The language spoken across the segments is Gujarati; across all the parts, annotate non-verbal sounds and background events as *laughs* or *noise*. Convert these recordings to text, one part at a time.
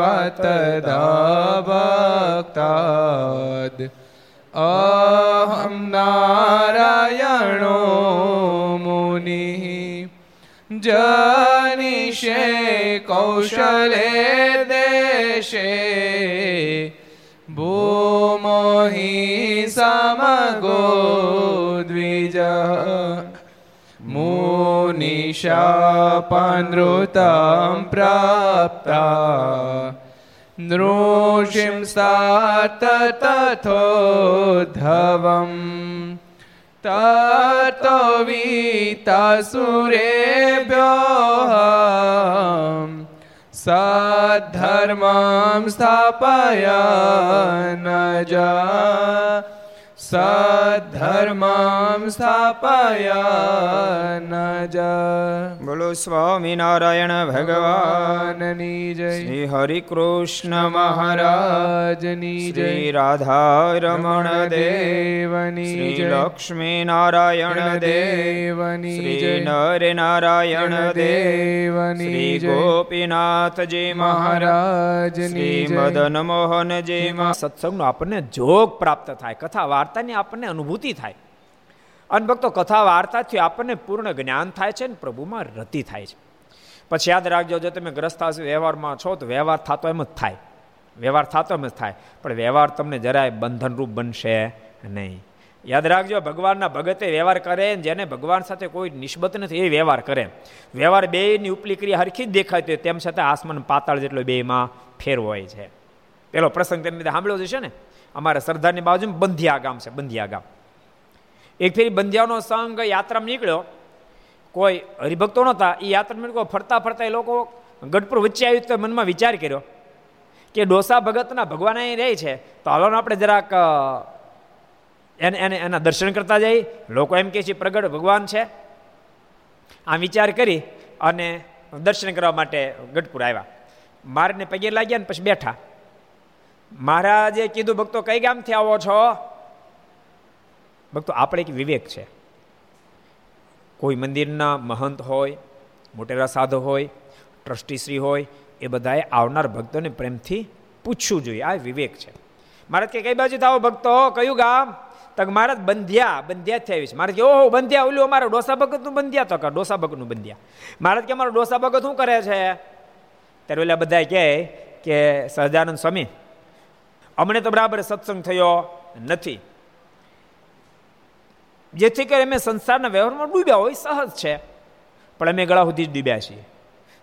સેવા તદા ભક્તાદ. અહમ નારાયણો મુનિ. જનિષે કૌશલે દેશે. मुनिशापानृतां प्राप्ता नृषिं सात तथोद्धवम् ततो वीतासुरेभ्यो सद्धर्मां स्थापय न जा સધર્મમ સ્થાપયા જ બોલો સ્વામિનારાયણ ભગવાનની જય શ્રી હરિ કૃષ્ણ મહારાજની જય રાધા રમણ દેવની શ્રી લક્ષ્મી નારાયણ દેવની જય નર નારાયણ દેવની શ્રી ગોપીનાથજી મહારાજની મદન મોહનજી સત્સંગનો આપણને જોગ પ્રાપ્ત થાય કથા વાર્તાની આપણને અનુભૂતિ થાય. અને ભક્તો કથા વાર્તાથી આપણને પૂર્ણ જ્ઞાન થાય છે ને પ્રભુમાં રતિ થાય છે. પછી યાદ રાખજો, જો તમે ગ્રસ્તા વ્યવહારમાં છો, તો વ્યવહાર થતો એમ જ થાય. વ્યવહાર થતો એમ જ થાય. પણ વ્યવહાર તમને જરાય બંધનરૂપ બનશે નહીં. યાદ રાખજો, ભગવાનના ભગતે વ્યવહાર કરે જેને ભગવાન સાથે કોઈ નિસ્બત નથી, એ વ્યવહાર કરે. વ્યવહાર બેની ઉપલી ક્રિયા હરખી જ દેખાતી હોય તેમ છતાં આસમાન પાતાળ જેટલો બેમાં ફેર હોય છે. પેલો પ્રસંગ તેમને સાંભળ્યો છે ને? અમારા સરદારની બાજુમાં બંધિયા ગામ છે, બંધિયા ગામ. એક ફેરી બંધિયાનો સંઘ યાત્રામાં નીકળ્યો. કોઈ હરિભક્તો નહોતા. એ યાત્રા નીકળ્યો, ફરતા ફરતા એ લોકો ગઢપુર વચ્ચે આવ્યું તો મનમાં વિચાર કર્યો કે ડોસા ભગતના ભગવાન અહીં રહે છે. તો હાલો આપણે જરાક એને એને, એના દર્શન કરતા જઈએ લોકો એમ કહે છે, પ્રગટ ભગવાન છે. આ વિચાર કરી અને દર્શન કરવા માટે ગઢપુર આવ્યા. મારને પગે લાગ્યા ને પછી બેઠા. મહારાજે કીધું, ભક્તો, કઈ ગામથી આવો છો? ભક્તો, આપણે એક વિવેક છે. કોઈ મંદિરના મહંત હોય, મોટેરા સાધુ હોય ટ્રસ્ટીશ્રી હોય, એ બધાએ આવનાર ભક્તોને પ્રેમથી પૂછવું જોઈએ. આ વિવેક છે. મહારાજ કે, કઈ બાજુ થાવો ભક્તો? કયું ગામ? તક મહારાજ, બંધ્યા બંધ્યાથી આવી છે. મારે કે, ઓહો, બંધ્યા, ઓલું અમારો ડોસા ભગતનું બંધ્યા? તો કે, ડોસા ભગતનું બંધ્યા. મહારાજ કે, અમારો ડોસા ભગત શું કરે છે? ત્યારે ઓલા બધા કહે કે, સહજાનંદ સ્વામી અમને તો બરાબર સત્સંગ થયો નથી. જેથી કરી અમે સંસારના વ્યવહારમાં ડૂબ્યા હોય સહજ છે. પણ અમે ગળા સુધી જ ડૂબ્યા છીએ.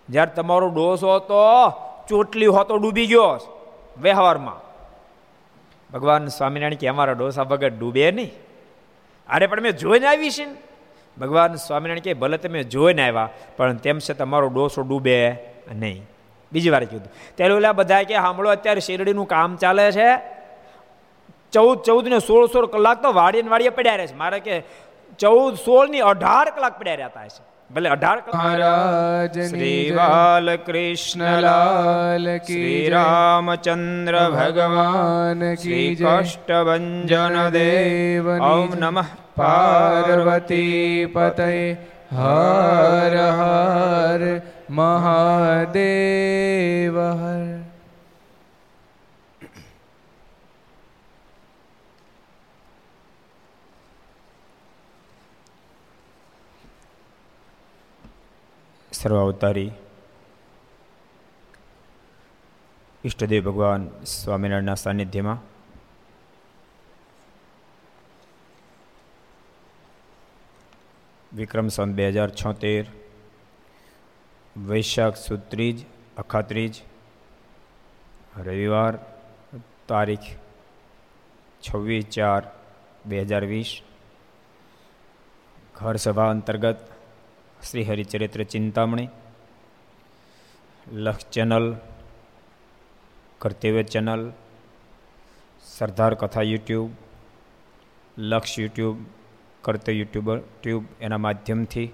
જ્યારે તમારો ડોસ હતો, ચોટલી હોતો ડૂબી ગયો વ્યવહારમાં. ભગવાન સ્વામિનારાયણ કે અમારા ડોસા વગર ડૂબે નહીં. અરે, પણ મેં જોઈને આવી છે ને. ભગવાન સ્વામિનારાયણ કે ભલે તમે જોઈને આવ્યા, પણ તેમ છે તમારો ડોસો ડૂબે નહીં. બીજી વાર કીધું. ત્યારે ઓલા બધા કે સાંભળો અત્યારે શેરડીનું કામ ચાલે છે. ચૌદ ચૌદ ને સોળ સોળ કલાક તો વાડીએ ને વાડીએ પડ્યા રહે છે. મારે કે ચૌદ સોળની અઢાર કલાક પડ્યા રહેતા છે. ભલે અઢાર મહારાજ શ્રી બાલકૃષ્ણલાલ શ્રી રામચંદ્ર ભગવાન શ્રી કષ્ટભંજન દેવ ઓમ નમઃ પાર્વતી પતય. હર હર. મહાદેવ હર સર્વાવતારી ઈષ્ટદેવ ભગવાન સ્વામિનારાયણના સાનિધ્યમાં વિક્રમ સંત બે હજાર છોતેર વૈશાખ સુત્રીજ, અખાત્રીજ, રવિવાર તારીખ છવ્વીસ ચાર બે હજાર વીસ. ઘર સભા અંતર્ગત શ્રી હરિચરિત્ર ચિંતામણી, લક્ષ ચેનલ, કર્તવ્ય ચેનલ, સરદાર કથા યુટ્યુબ, લક્ષ યુટ્યુબ કરતે યુટ્યુબર ટ્યુબ એના માધ્યમથી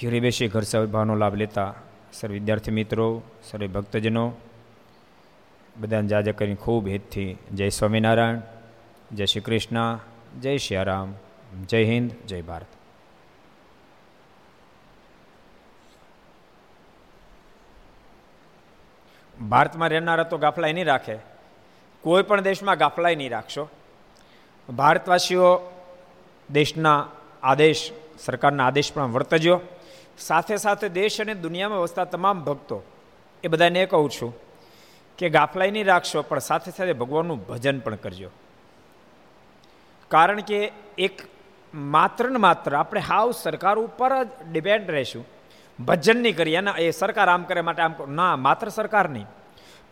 ઘેરે બેસી ઘર સભાનો લાભ લેતા સર્વ વિદ્યાર્થી મિત્રો સર્વે ભક્તજનો, બધાને જાજા કરીને ખૂબ હેતથી જય સ્વામિનારાયણ, જય શ્રી કૃષ્ણ, જય શ્રી જય હિન્દ, જય ભારત. ભારતમાં રહેનારા તો ગાફલાઈ નહીં રાખે. કોઈ પણ દેશમાં ગાફલાઈ નહીં રાખશો. ભારતવાસીઓ દેશના આદેશ, સરકારના આદેશ પણ વર્તજો સાથે સાથે દેશ અને દુનિયામાં વસતા તમામ ભક્તો, એ બધાને એ કહું છું કે ગાફલાઈ નહીં રાખશો પણ સાથે સાથે ભગવાનનું ભજન પણ કરજો. કારણ કે એક માત્ર ને માત્ર આપણે હાવ સરકાર ઉપર જ ડિપેન્ડ રહીશું. ભજન નહીં કરીએ એના એ સરકાર આમ કરે માટે આમ ના, માત્ર સરકાર નહીં.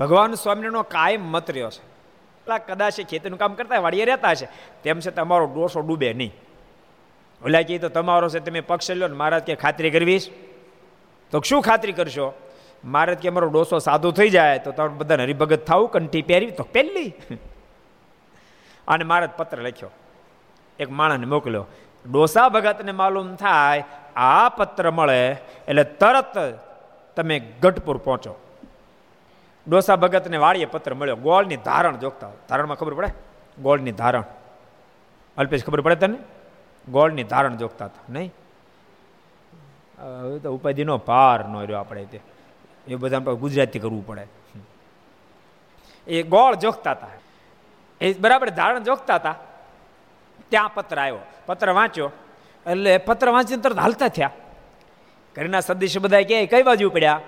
ભગવાન સ્વામીનો કાયમ મત રહ્યો છે. કદાચ ખેતીનું કામ કરતા વાડીએ રહેતા છે તેમ છે તમારો ડોસો ડૂબે નહીં. ઓલા કહે તો તમારો છે, તમે પક્ષ લો ને મહારાજ કે ખાતરી કરવીશ? તો શું ખાતરી કરશો? મહારાજ કે અમારો ડોસો સાદો થઈ જાય, તો તમે બધાને હરિભગત થવું, કંઠી પહેરવી, તો પહેલી *laughs* અને મહારાજ પત્ર લખ્યો. એક માણસને મોકલ્યો, ડોસા ભગતને માલુમ થાય, આ પત્ર મળે, એટલે તરત તમે ગઢપુર પહોંચો. ડોસા ભગતને વાળીએ પત્ર મળ્યો. ગોળની ધારણ જોગતા ધારણમાં ખબર પડે? ગોળની ધારણ. અલ્પેશ, ખબર પડે તને? ગોળની ધારણ જોગતા હતા, નહીં? હવે તો ઉપાધિનો પાર નો રહ્યો આપણે તે. એ બધા ગુજરાતી કરવું પડે. એ ગોળ જોખતા હતા. એ બરાબર ધારણ જોખતા હતા. ત્યાં પત્ર આવ્યો. પત્ર વાંચ્યો. એટલે પત્ર વાંચીને તરત હાલતા થયા. ઘરના સદસ્ય બધા કે કઈ બાજુ પડ્યા?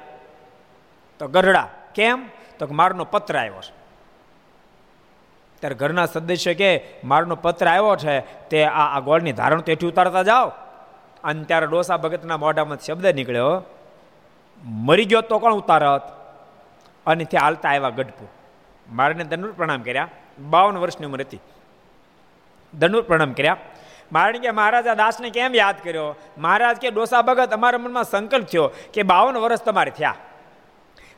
તો ગરડા કેમ? તો મારનો પત્ર આવ્યો છે. ત્યારે ઘરના સદસ્ય કે મારનો પત્ર આવ્યો છે, તે આ આ ગોળની ધારણ તેઠી ઉતારતા જાઓ. અને ત્યારે ડોસા ભગતના મોઢામાં શબ્દ નીકળ્યો, મરી ગયો તો કોણ ઉતારત? અને ત્યાં હાલતા આવ્યા ગઢપુર મારાને દંડ પ્રણામ કર્યા. બાવન વર્ષની ઉંમર હતી. દંડ પ્રણામ કર્યા. મારણ કે મહારાજા દાસને કેમ યાદ કર્યો? મહારાજ કે ડોસા ભગત અમારા મનમાં સંકલ્પ થયો કે બાવન વર્ષ તમારે થયા.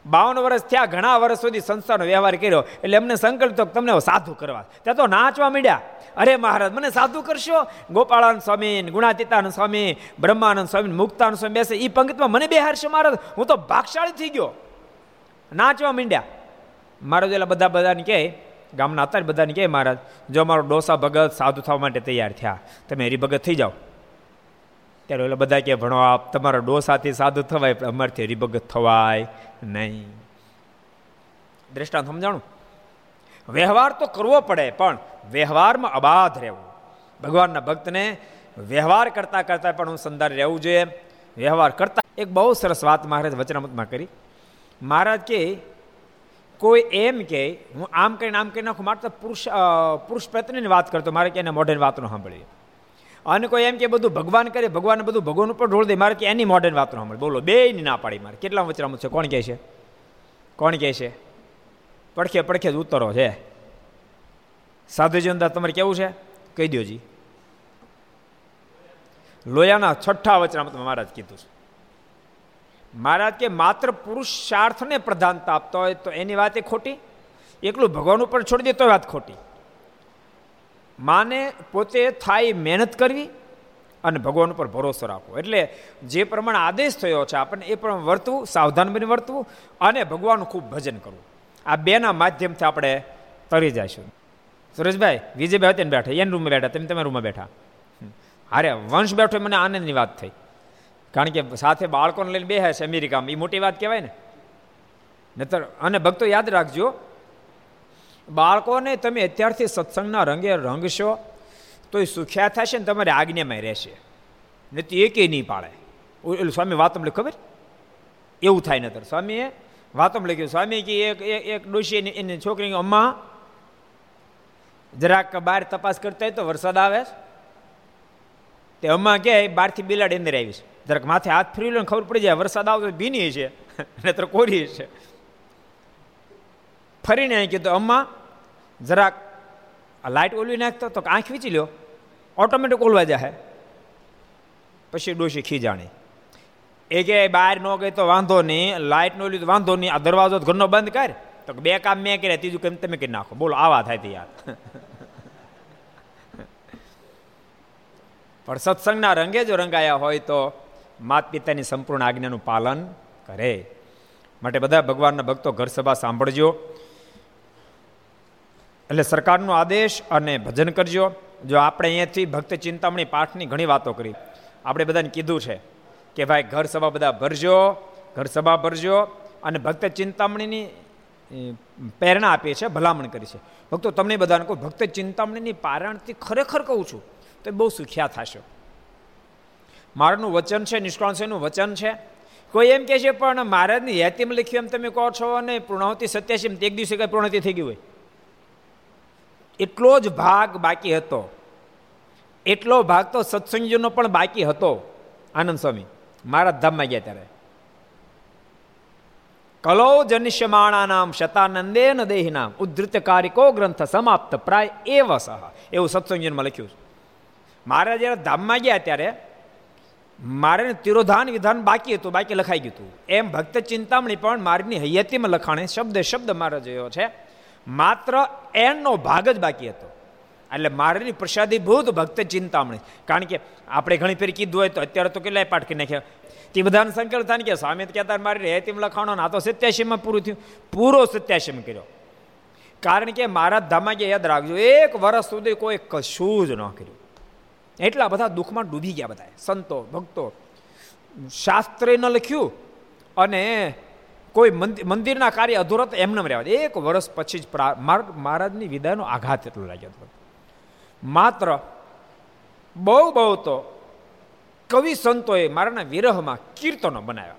બાવન વર્ષ થયા, ઘણા વર્ષ સુધી સંસ્થાનો વ્યવહાર કર્યો. એટલે એમને સંકલ્પ તો તમને સાધુ કરવા. ત્યાં તો નાચવા માંડ્યા. અરે મહારાજ, મને સાધુ કરશો? ગોપાળાનંદ સ્વામી, ગુણાતીતાનંદ સ્વામી, બ્રહ્માનંદ સ્વામી, મુક્તાનંદ સ્વામી બેસે. એ પંક્તિમાં મને બેહારશો મહારાજ? હું તો ભાગશાળી થઈ ગયો. નાચવા માંડ્યા. મહારાજ એટલે બધા બધાને કહે, ગામના હતા બધાને કહે, મહારાજ, જો મારો ડોસા ભગત સાધુ થવા માટે તૈયાર થયા, તમે હરિભગત થઈ જાઓ. ત્યારે એટલે બધા કે ભણો, આપ તમારા ડોસાથી સાધુ થવાય, પણ અમારથી હરિભગત થવાય નહીં. દ્રષ્ટાંત સમજાણું? વ્યવહાર તો કરવો પડે, પણ વ્યવહારમાં અબાધ રહેવું. ભગવાનના ભક્તને વ્યવહાર કરતા કરતા પણ હું સંદાર રહેવું જોઈએ. વ્યવહાર કરતા, એક બહુ સરસ વાત મહારાજ વચનામતમાં કરી. મહારાજ કે, કોઈ એમ કે, હું આમ કરીને આમ કરી નાખું મારે તો પુરુષ પુરુષ પ્રત્યેની વાત કરતો, મારે કે એને મોઢેની વાતનો સાંભળી અને કોઈ એમ કે બધું ભગવાન કરે ભગવાન બધું ભગવાન ઉપર ઢોળ દે, મારે કે એની મોડર્ન વાતો સાંભળે. બોલો, બે ની પાડી મારે. કેટલા વચરામત છે? કોણ કહે છે? કોણ કહે છે? પડખે પડખે જ ઉતરો છે. સાધુજી અંદર તમારે કેવું છે? કહી દો જી. લોયાના છઠ્ઠા વચનામતમાં મહારાજ કીધું છે. મહારાજ કે માત્ર પુરુષાર્થને પ્રધાનતા આપતા હોય તો એની વાત એ ખોટી? એકલું ભગવાન ઉપર છોડી દે તો વાત ખોટી. માને પોતે થાય મહેનત કરવી અને ભગવાન ઉપર ભરોસો રાખવો. એટલે જે પ્રમાણે આદેશ થયો છે, આપણને એ પ્રમાણે વર્તવું, સાવધાન બની વર્તવું અને ભગવાનનું ખૂબ ભજન કરવું. આ બેના માધ્યમથી આપણે તરી જઈશું. સુરેશભાઈ વિજયભાઈ હતા બેઠા, એના રૂમમાં બેઠા, તમે તમે રૂમમાં બેઠા. અરે વંશ બેઠો મને આનંદની વાત થઈ. કારણ કે સાથે બાળકોને લઈને બેહે છે અમેરિકામાં એ મોટી વાત કહેવાય ને. નતર, અને ભક્તો યાદ રાખજો બાળકોને તમે અત્યારથી સત્સંગના રંગે રંગશો તો એ સુખ્યા થશે ને તમારે આજ્ઞામાં રહેશે. નથી એકે નહીં પાડે. એટલે સ્વામી વાત વાતમ ખબર? એવું થાય નતર. સ્વામીએ વાતમ લખ્યું સ્વામી કે એક એક ડોશી એની છોકરી અમ્મા જરાક બહાર તપાસ કરતા હોય તો વરસાદ આવે તે અમ્મા કે બહારથી બિલાડી અંદર આવીશ જરાક માથે હાથ ફરી લો ખબર પડી જાય, વરસાદ આવતો ભીની છે. *laughs* નહીતર કોરી છે. ફરીને અહીં કીધું, અમ્મા જરાક લાઇટ ઓલવી નાખતો તો આંખ વીચી લ્યો, ઓટોમેટિક ઓલવા જાય પછી ડોશી ખીજાણી. એ કે બહાર ન ગઈ તો વાંધો નહીં લાઇટ ન ઓલવી તો વાંધો નહીં, આ દરવાજો ઘરનો બંધ કર. તો બે કામ મેં કર્યા, ત્રીજું કેમ તમે કરી નાખો. બોલો, આવા થાય યાર પણ સત્સંગના રંગે જો રંગાયા હોય તો માત પિતાની સંપૂર્ણ આજ્ઞાનું પાલન કરે. માટે બધા ભગવાનના ભક્તો ઘર સભા સાંભળજો. એટલે સરકારનો આદેશ અને ભજન કરજો. જો આપણે અહીંયાથી ભક્ત ચિંતામણી પાઠની ઘણી વાતો કરી, આપણે બધાને કીધું છે કે ભાઈ ઘર સભા બધા ભરજો, ઘર સભા ભરજો અને ભક્ત ચિંતામણીની પ્રેરણા આપીએ છે ભલામણ કરી છે ભક્તો, તમને બધાને કહું, ભક્ત ચિંતામણીની પારણથી ખરેખર કહું છું, તો બહુ સુખ્યા થશો. મારનું વચન છે નિષ્કાંશનું વચન છે. કોઈ એમ કે છે, પણ મહારાજની યાતિમાં લખ્યું એમ તમે કહો છો અને પૂર્ણાવતી સત્યાસી એક દિવસે કઈ પૂર્ણતિ થઈ ગઈ હોય. એટલો જ ભાગ બાકી હતો. એટલો ભાગ તો સત્સંગીનો પણ બાકી હતો. આનંદ સ્વામી, મારા ધામમાં ગયા ત્યારે. કલો જનિષ્યમાણા નામ શતાનંદેન દેહિનામ ઉદ્ધૃતકારિકો ગ્રંથ સમાપ્ત પ્રાય એવ સહ. એવું સત્સંગીમાં લખ્યું છે. મારા જ્યારે ધામમાં ગયા ત્યારે મારે તિરોધાન વિધાન બાકી હતું, બાકી લખાઈ ગયું હતું. એમ ભક્ત ચિંતામણી પણ મારીની હૈયતીમાં લખાણે શબ્દ શબ્દ મારો જોયો છે. માત્ર એનો ભાગ જ બાકી હતો. એટલે મારની પ્રસાદીભૂત ભક્ત ચિંતામણી. કારણ કે આપણે ઘણી ફેર કીધું હોય તો અત્યારે તો કેટલાય પાઠ કરી નાખ્યા. તે બધાને સંકલ્પ થાય કે સ્વામી કહેતા મારી રહે, તેમ લખાણો ના તો સત્યાસીમાં પૂરું થયું. પૂરો સત્યાસીમ કર્યો. કારણ કે મારા ધામા યાદ રાખજો, એક વર્ષ સુધી કોઈ કશું જ ન કર્યું. એટલા બધા દુઃખમાં ડૂબી ગયા બધા સંતો, ભક્તો. શાસ્ત્રે ન લખ્યું અને કોઈ મંદિરના કાર્ય અધૂરત એમને રહેવા એક વર્ષ પછી જ મહારાજની વિદાયનો આઘાત એટલો લાગ્યો હતો. માત્ર બહુ બહુ તો કવિ સંતોએ મારાના વિરહમાં કીર્તનો બનાવ્યા.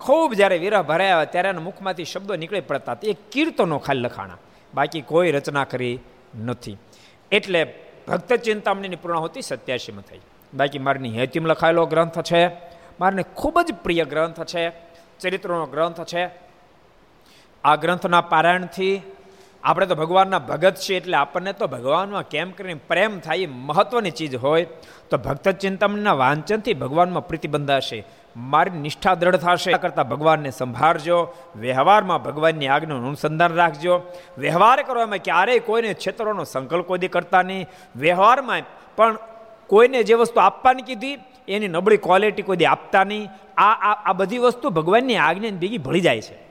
ખૂબ જ્યારે વિરહ ભરાયા ત્યારે એના મુખમાંથી શબ્દો નીકળી પડતા એ કીર્તનો ખાલી લખાણા. બાકી કોઈ રચના કરી નથી. એટલે ભક્ત ચિંતામણીની પૂર્ણાહુતિ સત્યાસીમાં થઈ. બાકી મારની હેતિમ લખાયેલો ગ્રંથ છે. મારને ખૂબ જ પ્રિય ગ્રંથ છે. ચરિત્રનો ગ્રંથ છે. આ ગ્રંથના પારાયણથી આપણે તો ભગવાનના ભગત છીએ એટલે આપણને તો ભગવાનમાં કેમ કરીને પ્રેમ થાય એ મહત્વની ચીજ હોય. તો ભક્ત ચિંતનના વાંચનથી ભગવાનમાં પ્રીતિ બંધાશે મારી નિષ્ઠા દ્રઢ થશે. કરતાં ભગવાનને સંભાળજો. વ્યવહારમાં ભગવાનની આજ્ઞાનું અનુસંધાન રાખજો. વ્યવહાર કરવામાં ક્યારેય કોઈને ક્ષેત્રોનો સંકલ્પ કોઈ કરતા નહીં. વ્યવહારમાં પણ કોઈને જે વસ્તુ આપવાની કીધી એની નબળી ક્વોલિટી કોઈ આપતા નહીં. આ આ બધી વસ્તુ ભગવાનની આજ્ઞાની ભેગી ભળી જાય છે.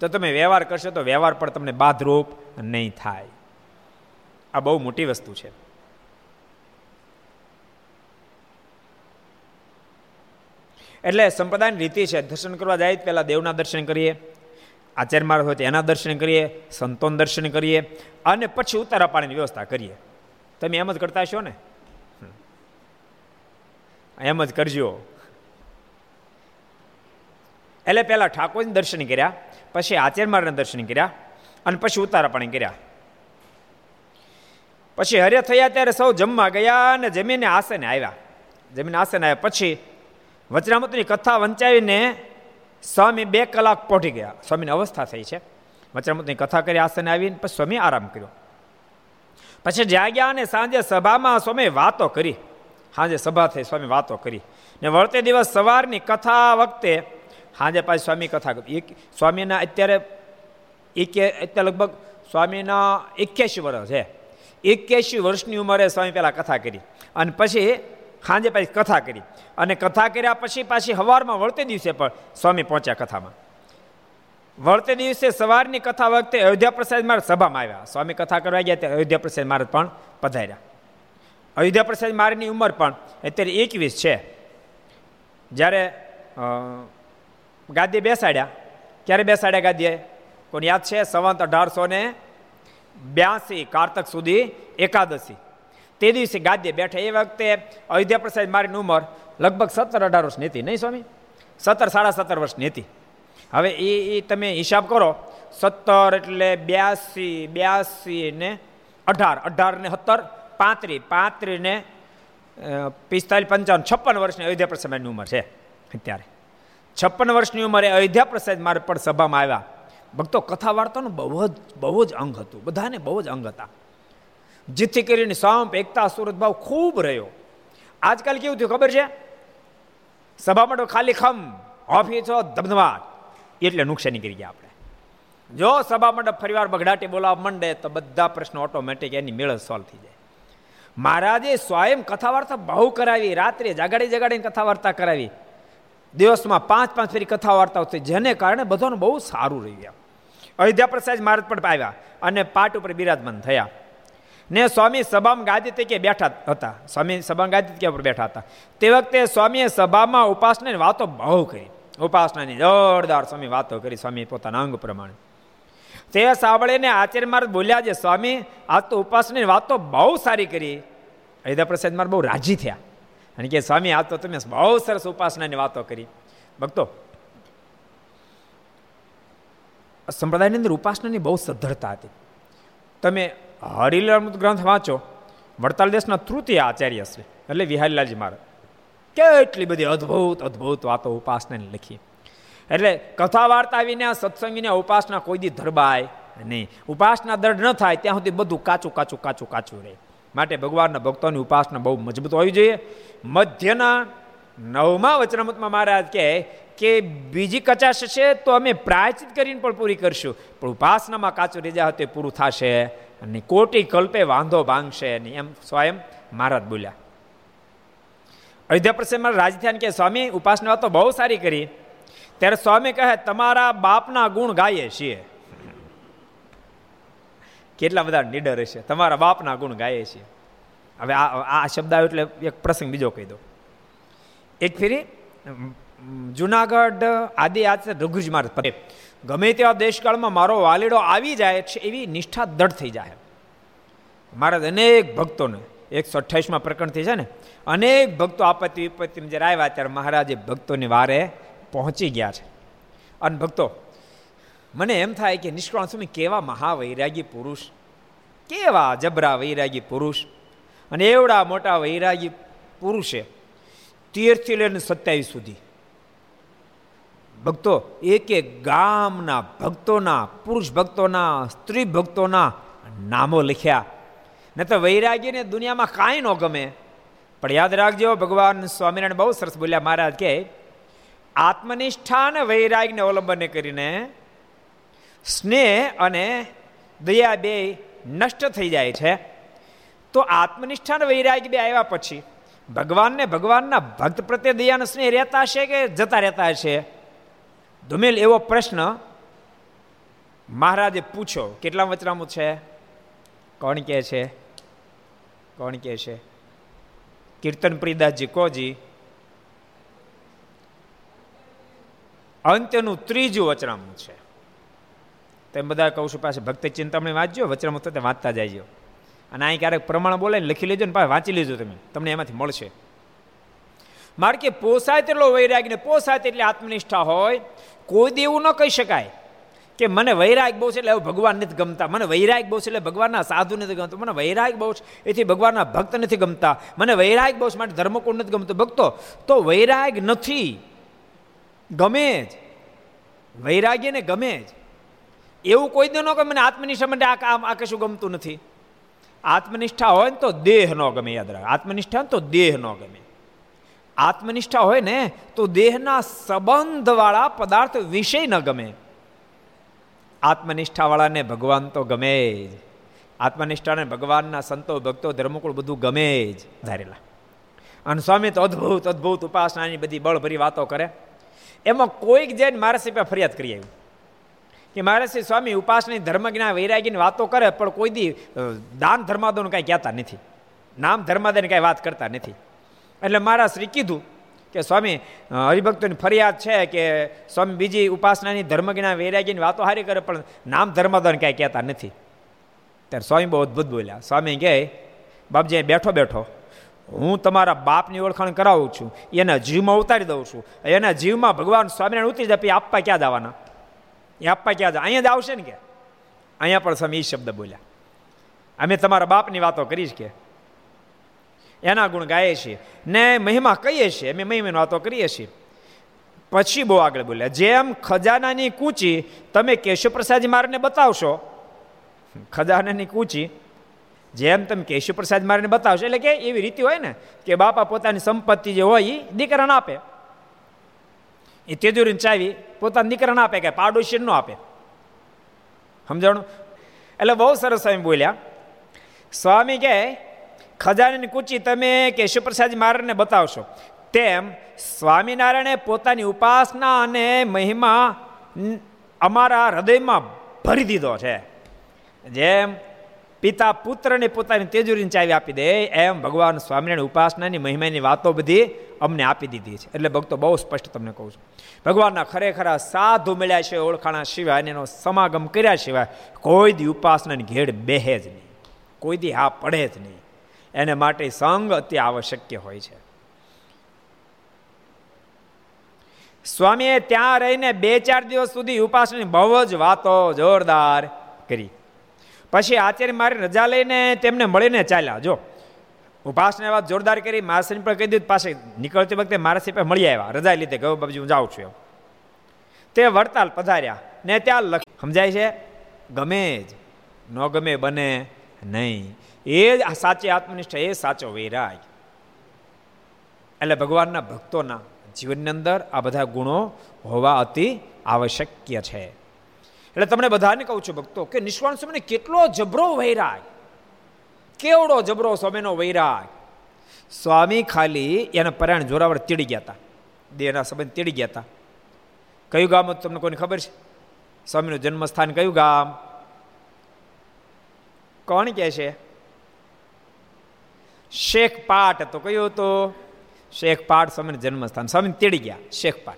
તો તમે વ્યવહાર કરશો તો વ્યવહાર પણ તમને બાધરૂપ નહીં થાય. આ બહુ મોટી વસ્તુ છે. એટલે સંપ્રદાયની રીતિ છે, દર્શન કરવા જાય પહેલાં દેવના દર્શન કરીએ. આચાર્ય માર્ગ હોય તો એના દર્શન કરીએ, સંતોન દર્શન કરીએ અને પછી ઉતારા પાણીની વ્યવસ્થા કરીએ. તમે એમ જ કરતા છો ને? એમ જ કરજો. એટલે પહેલાં ઠાકોરજી દર્શન કર્યા, પછી આચાર્ય દર્શન કર્યા, અને પછી ઉતારા પણ કર્યા. પછી હરે થયા ત્યારે સૌ જમવા ગયા અને જમીને આસને આવ્યા. જમીને આસને આવ્યા પછી વચનામૃતની કથા વંચાવીને સ્વામી બે કલાક પહોંચી ગયા. સ્વામીની અવસ્થા થઈ છે. વચનામૃતની કથા કરી આસને આવીને પછી સ્વામી આરામ કર્યો. પછી જાગ્યા અને સાંજે સભામાં સ્વામી વાતો કરી. સાંજે સભા થઈ, સ્વામી વાતો કરી. ને વળતે દિવસ સવારની કથા વખતે સાંજે પાછી સ્વામી કથા એક સ્વામીના અત્યારે એકે અત્યારે લગભગ સ્વામીના એક્યાસી વર્ષ છે. એક્યાસી વર્ષની ઉંમરે સ્વામી પહેલાં કથા કરી. અને પછી સાંજે પાછી કથા કરી. અને કથા કર્યા પછી પાછી સવારમાં વળતે દિવસે પણ સ્વામી પહોંચ્યા કથામાં. વળતે દિવસે સવારની કથા વખતે અયોધ્યા પ્રસાદ મારે સભામાં આવ્યા. સ્વામી કથા કરવા ગયા ત્યારે અયોધ્યા પ્રસાદ મારે પણ પધાર્યા. અયોધ્યા પ્રસાદ મારીની ઉંમર પણ અત્યારે એકવીસ છે. જ્યારે ગાદી બેસાડ્યા, ક્યારે બેસાડ્યા ગાદીએ? કોને યાદ છે? સંવંત અઢારસો ને બ્યાસી, કારતક સુધી એકાદશી. તે દિવસે ગાદ્ય બેઠા. એ વખતે અયોધ્યા પ્રસાદ મારીની ઉંમર લગભગ સત્તર અઢાર વર્ષની હતી, નહીં સ્વામી? સત્તર, સાડા સત્તર વર્ષની હતી. હવે એ એ તમે હિસાબ કરો. સત્તર એટલે બ્યાસી બ્યાસી ને અઢાર. અઢાર ને સત્તર પાંત્રીસ પાંત્રીને પિસ્તાલીસ પંચાવન, છપ્પન વર્ષની અયોધ્યા પ્રસાદની ઉંમર છે અત્યારે. છપ્પન વર્ષની ઉંમરે અયોધ્યા પ્રસાદ મારે પણ સભામાં આવ્યા. ભક્તો કથા વાર્તાનું બહુ જ બહુ જ અંગ હતું. બધાને બહુ જ અંગ હતા. જેથી કરીને સાંપ, એકતા, સુરત ભાવ ખૂબ રહ્યો. આજકાલ કેવું થયું ખબર છે? સભા માટે ખાલી ખમ, ઓફિસો ધબધમાટ એટલે નુકસાની કરી ગયા આપણે. જો સભા મંડપ ફરીવાર બગડાટી બોલાવવા માંડે, તો બધા પ્રશ્નો ઓટોમેટિક એની મેળ સોલ્વ થઈ જાય. મહારાજે સ્વયં કથા વાર્તા બહુ કરાવી, રાત્રે જગાડી જગાડીને કથા વાર્તા કરાવી. દિવસમાં પાંચ પાંચ ફેરી કથા વાર્તાઓ થઈ, જેને કારણે બધાને બહુ સારું રહ્યું અયોધ્યા પ્રસાદ મહારાજ પણ આવ્યા અને પાટ ઉપર બિરાજમાન થયા. ને સ્વામી સભામાં ગાદી તરીકે બેઠા હતા. સ્વામી સભામાં ગાદી તરીકે ઉપર બેઠા હતા. તે વખતે સ્વામીએ સભામાં ઉપાસનાની વાતો બહુ કરી. ઉપાસનાની જોરદાર સ્વામી વાતો કરી, સ્વામી પોતાના અંગ પ્રમાણે. તે સાંભળીને આચાર્ય મહારાજ બોલ્યા છે, સ્વામી, આ તો ઉપાસનાની વાતો બહુ સારી કરી. અયોધ્યા પ્રસાદ મારે બહુ રાજી થયા અને કે સ્વામી, આ તો તમે બહુ સરસ ઉપાસનાની વાતો કરી. ભક્તો, સંપ્રદાયની અંદર ઉપાસનાની બહુ સદ્ધરતા હતી. તમે હરિલાલ ગ્રંથ વાંચો, વડતાલ દેશના તૃતીય આચાર્ય છે એટલે વિહારીલાલજી મહારાજ, કેટલી બધી અદ્ભુત અદ્ભુત વાતો ઉપાસનાની લખી. એટલે કથા વાર્તા વિના, સત્સંગ વિના ઉપાસના કોઈ દી ધરબાય નહીં. ઉપાસના દર્દ ન થાય, ત્યાં સુધી બધું કાચું કાચું કાચું કાચું રહે. માટે ભગવાનના ભક્તોની ઉપાસના બહુ મજબૂત હોવી જોઈએ. મધ્યના નવમા વચનામૃતમાં મહારાજ કહે કે બીજી કચાશ છે તો અમે પ્રાયચિત કરીને પણ પૂરી કરશું. પણ ઉપાસનામાં કાચું રેજા તે પૂરું થશે અને કોટી કલ્પે વાંધો ભાંગશે નહીં. એમ સ્વયં મહારાજ બોલ્યા. અયોધ્યા પ્રસંગમાં રાજધ્યાન કે સ્વામી, ઉપાસના તો બહુ સારી કરી. ત્યારે સ્વામી કહે, તમારા બાપના ગુણ ગાઈએ છીએ. કેટલા બધા નીડર હશે. તમારા બાપના ગુણ ગાઈએ છીએ. હવે આ આ શબ્દ આવ્યો એટલે એક પ્રસંગ બીજો કહી દો. એક ફેરી જુનાગઢ આદિ આજ રઘુજ માર્ગ પર ગમે તેવા દેશકાળમાં મારો વાલીડો આવી જાય છે એવી નિષ્ઠા દઢ થઈ જાય. મહારાજ અનેક ભક્તોને, એકસો અઠ્યાવીસમાં પ્રકરણ થઈ છે ને, અનેક ભક્તો આપત્તિ વિપત્તિ જ્યારે આવ્યા ત્યારે મહારાજે ભક્તોની વારે પહોંચી ગયા છે. અને ભક્તો, મને એમ થાય કે નિષ્કળ સ્વામી કેવા મહાવૈરાગી પુરુષ, કેવા જબરા વૈરાગી પુરુષ અને એવડા મોટા વૈરાગી પુરુષે તેરથી લઈને સત્યાવીસ સુધી. ભક્તો, એક એક ગામના ભક્તોના, પુરુષ ભક્તોના, સ્ત્રી ભક્તોના નામો લખ્યા. ન તો વૈરાગીને દુનિયામાં કાંઈ ન ગમે. પણ યાદ રાખજો, ભગવાન સ્વામિનારાયણ બહુ સરસ બોલ્યા, મહારાજ, કે આત્મનિષ્ઠા અને વૈરાગ્યને અવલંબને કરીને સ્નેહ અને દયા બે નષ્ટ થઈ જાય છે. તો આત્મનિષ્ઠા અને વૈરાગ્ય બે આવ્યા પછી ભગવાનને ભગવાનના ભક્ત પ્રત્યે દયાનો સ્નેહ રહેતા હશે કે જતા રહેતા હશે? ધુમેલ એવો પ્રશ્ન મહારાજે પૂછો કેટલા વચરામું છે? કોણ કે છે? કોણ કે છે? કીર્તન પ્રિદાસજી કોજી અંત્યનું ત્રીજું વચરામું છે. તેમ બધા કહું છું પાસે ભક્તિ ચિંતામણી વાંચજો વચરામું તો વાંચતા જાય અને અહીં ક્યારેક પ્રમાણ બોલે લખી લેજો ને પાછા વાંચી લેજો તમે, તમને એમાંથી મળશે. મારે કે પોસાય તેટલો વૈરાગ ને પોસાય તેટલી આત્મનિષ્ઠા હોય, કોઈ દેવું ન કહી શકાય કે મને વૈરાગ બહુ છે એટલે ભગવાન નથી ગમતા. મને વૈરાગ બહુ છે એટલે ભગવાનના સાધુ નથી ગમતો. મને વૈરાગ બહુ છે એથી ભગવાનના ભક્ત નથી ગમતા. મને વૈરાગ બહુ છે માટે ધર્મકુળ નથી ગમતો ભક્તો. તો વૈરાગ નથી. ગમે જ. વૈરાગ્યને ગમે જ. એવું કોઈ દે ન ગમે મને આત્મનિષ્ઠા માટે આ કામ આ કશું ગમતું નથી. આત્મનિષ્ઠા હોય ને તો દેહ ન ગમે, યાદ રાખ. આત્મનિષ્ઠા તો દેહ ન ગમે. આત્મનિષ્ઠા હોય ને તો દેહના સંબંધવાળા પદાર્થ વિષય ન ગમે. આત્મનિષ્ઠાવાળાને ભગવાન તો ગમે જ. આત્મનિષ્ઠાને ભગવાનના સંતો, ભક્તો, ધર્મકુળ બધું ગમે જ. ધારેલા. અને સ્વામી તો અદ્ભુત અદ્ભુત ઉપાસનાની બધી બળભરી વાતો કરે. એમાં કોઈક જઈને મારા સિવાય ફરિયાદ કરી આવ્યું કે મહારાજ સ્વામી ઉપાસની ધર્મજ્ઞા વૈરાગીની વાતો કરે, પણ કોઈ દી દાન ધર્માદોને કાંઈ કહેતા નથી. નામ ધર્માદયને કાંઈ વાત કરતા નથી. એટલે મારા શ્રી કીધું કે સ્વામી હરિભક્તોની ફરિયાદ છે કે સ્વામી બીજી ઉપાસનાની ધર્મજ્ઞા વૈરાગીની વાતો હારી કરે, પણ નામ ધર્માદોને કાંઈ કહેતા નથી. ત્યારે સ્વામી બહુ અદભુત બોલ્યા. સ્વામી કહે, બાપજી બેઠો બેઠો. હું તમારા બાપની ઓળખાણ કરાવું છું. એના જીવમાં ઉતારી દઉં છું. એના જીવમાં ભગવાન સ્વામિનારાયણ ઉતરી જાય આપવા ક્યાં જવાના? એ આપવા ક્યાં જાય? અહીંયા જ આવશે ને કે? અહીંયા પણ સ્વામી એ શબ્દ બોલ્યા. અમે તમારા બાપની વાતો કરીશ કે. એના ગુણ ગાઈએ છીએ. ને મહિમા કહીએ છીએ. અમે મહિમાની વાતો કરીએ છીએ. પછી બહુ આગળ બોલ્યા. જેમ ખજાનાની કૂચી, તમે કેશવપ્રસાદજી મારને બતાવશો. ખજાનાની કૂચી જેમ તમે કેશુપ્રસાદ મારને બતાવશો, એટલે કે એવી રીતિ હોય ને, કે બાપા પોતાની સંપત્તિ જે હોય એ દીકરાને આપે. એ તેજુરીને ચાવી પોતાના દીકરાને આપે કે પાડોશી ન આપે. સમજાણું? એટલે બહુ સરસ સ્વામી બોલ્યા. સ્વામી કે ખજાનીની કૂચી તમે કેશુપ્રસાદ શિવપ્રસાદજી બતાવશો. તેમ સ્વામિનારાયણે પોતાની ઉપાસના અને મહિમા અમારા હૃદયમાં ભરી દીધો છે. જેમ પિતા પુત્રને પોતાની તેજુરીની ચાવી આપી દે. એમ ભગવાન સ્વામિનારાયણ ઉપાસનાની, મહિમાની વાતો બધી અમને આપી દીધી છે. એટલે ભક્તો બહુ સ્પષ્ટ તમને કહું છું. ભગવાનના ખરેખર સાધુ મળ્યા છે ઓળખાણા સિવાય એનો સમાગમ કર્યા સિવાય કોઈ દી ઉપાસનાની ઘેડ બેહે જ નહીં. કોઈ દી હા પડે જ નહીં. એને માટે સંગ અતિ આવશ્યક હોય છે. સ્વામીએ ત્યાં રહીને બે ચાર દિવસ સુધી ઉપાસનાની બહુ જ વાતો જોરદાર કરી. પછી આચાર્ય મારી રજા લઈને તેમને મળીને ચાલ્યા, જો. ઉપાસને વાત જોરદાર કરી માસની પણ કહી દીધું પાસે નીકળતી વખતે મારા પાસે મળી આવ્યા, રજા લીધે. ગયો બાબજી હું જાઉં છું એમ. તે વડતાલ પધાર્યા ને ત્યાં લખ, સમજાય છે? ગમે જ, ન ગમે બને નહીં. એ જ સાચી આત્મનિષ્ઠ, એ સાચો વૈરાગ. એટલે ભગવાનના ભક્તોના જીવનની અંદર આ બધા ગુણો હોવા અતિ આવશ્યક છે. એટલે તમને બધાને કહું છું ભક્તો કે નિષ્ણાંત સ્વામીને કેટલો જબરો વૈરાગ. કેવડો જબરો સ્વામીનો વૈરાગ. સ્વામી ખાલી એના પરાયણ જોરાવર તીડી ગયા હતા દેહના સંબંધ તીડી ગયા હતા કયું ગામ તમને કોઈને ખબર છે? સ્વામીનું જન્મસ્થાન કયું ગામ? કોણ કહે છે? શેખ પાટ તો કયું હતો? શેખ પાટ સ્વામીનું જન્મસ્થાન. સ્વામી તેડી ગયા. શેખ પાટ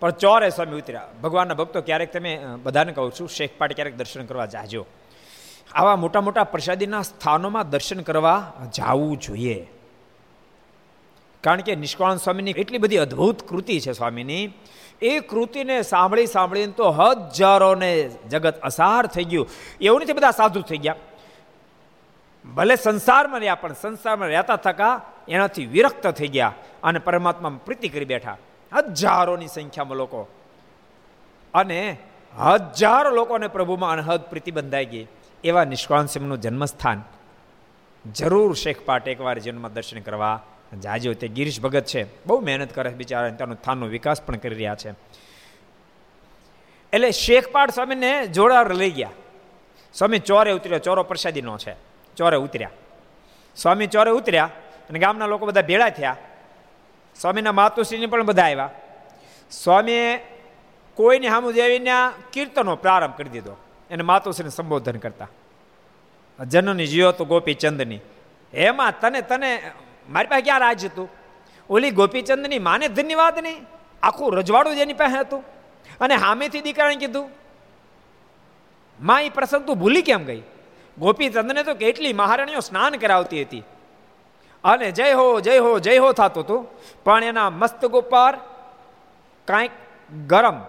પણ ચોરે સ્વામી ઉતર્યા. ભગવાનના ભક્તો ક્યારેક તમે બધાને કહું છું શેખપાટ ક્યારેક દર્શન કરવા જાજો. આવા મોટા મોટા પ્રસાદીના સ્થાનોમાં દર્શન કરવા જવું જોઈએ. કારણ કે નિષ્કાળ સ્વામીની એટલી બધી અદ્ભુત કૃતિ છે સ્વામીની. એ કૃતિને સાંભળી સાંભળીને તો હજારોને જગત અસાર થઈ ગયું. એવું નથી બધા સાધુ થઈ ગયા. ભલે સંસારમાં રહ્યા, પણ સંસારમાં રહેતા થકા એનાથી વિરક્ત થઈ ગયા અને પરમાત્મા પ્રીતિ કરી બેઠા. હજારોની સંખ્યામાં લોકો. અને હજારો લોકોને પ્રભુમાં અનહદ પ્રીતિ બંધાઈ ગઈ. એવા નિષ્કાળ સિંહનું જન્મસ્થાન જરૂર શેખ પાટ એકવાર જન્મ દર્શન કરવા જાજો તે ગિરીશ ભગત છે. બહુ મહેનત કરે છે બિચારા તેનો થાનનો વિકાસ પણ કરી રહ્યા છે. એટલે શેખપાટ સ્વામીને જોડાર લઈ ગયા. સ્વામી ચોરે ઉતર્યો. ચોરો પ્રસાદીનો છે. ચોરે ઉતર્યા. સ્વામી ચોરે ઉતર્યા અને ગામના લોકો બધા ભેળા થયા. સ્વામીના માતુશ્રીને પણ બધા આવ્યા. સ્વામીએ કોઈને સામુ દેવીને કીર્તનો પ્રારંભ કરી દીધો. એને માતુશ્રીને સંબોધન કરતા. જનની જીવો તો ગોપીચંદની. એમાં તને તને, મારી પાસે ક્યાં રાજ હતું? ઓલી ગોપીચંદની માને ધન્યવાદ નહીં? આખું રજવાડું જ એની પાસે હતું. અને હામેથી દીકરાને કીધું, માં એ પ્રસંગ તું ભૂલી કેમ ગઈ? ગોપીચંદને તો કેટલી મહારાણીઓ સ્નાન કરાવતી હતી. અને જય હો જય હો જય હો થતું હતું. પણ એના મસ્તક ઉપર કાંઈક ગરમ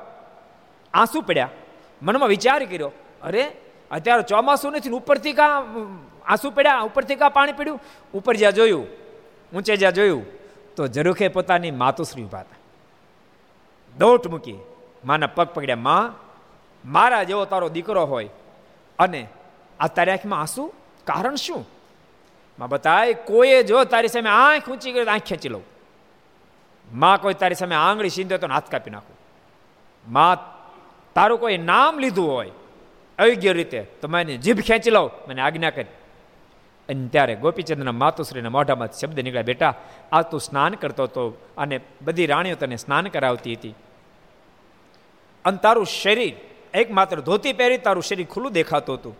આંસુ પડ્યા. મનમાં વિચાર કર્યો, અરે, અત્યારે ચોમાસું નથી ઉપરથી કાં આંસુ પડ્યા, ઉપરથી કાં પાણી પડ્યું? ઉપર જ્યાં જોયું, ઊંચે જ્યાં જોયું, તો જરૂખે પોતાની માતુશ્રી ઊભા હતા. દોટ મૂકી, માના પગ પકડ્યા, માં, મારા જેવો તારો દીકરો હોય, અને આ તારી આંખમાં આંસુ? કારણ શું? માં બતાય, કોઈએ જો તારી સામે આંખ ઊંચી કરી આંખ ખેંચી લઉં. માં કોઈ તારી સામે આંગળી સીંધે તો હાથ કાપી નાખું. માં તારું કોઈ નામ લીધું હોય, અયોગ્ય રીતે, તો મેં જીભ ખેંચી લઉં મને આજ્ઞા કરી. અને ત્યારે ગોપીચંદ્રના માતુશ્રીના મોઢામાં શબ્દ નીકળ્યા, બેટા, આ તું સ્નાન કરતો હતો અને બધી રાણીઓ તને સ્નાન કરાવતી હતી. અને તારું શરીર, એકમાત્ર ધોતી પહેરી તારું શરીર ખુલ્લું દેખાતું હતું.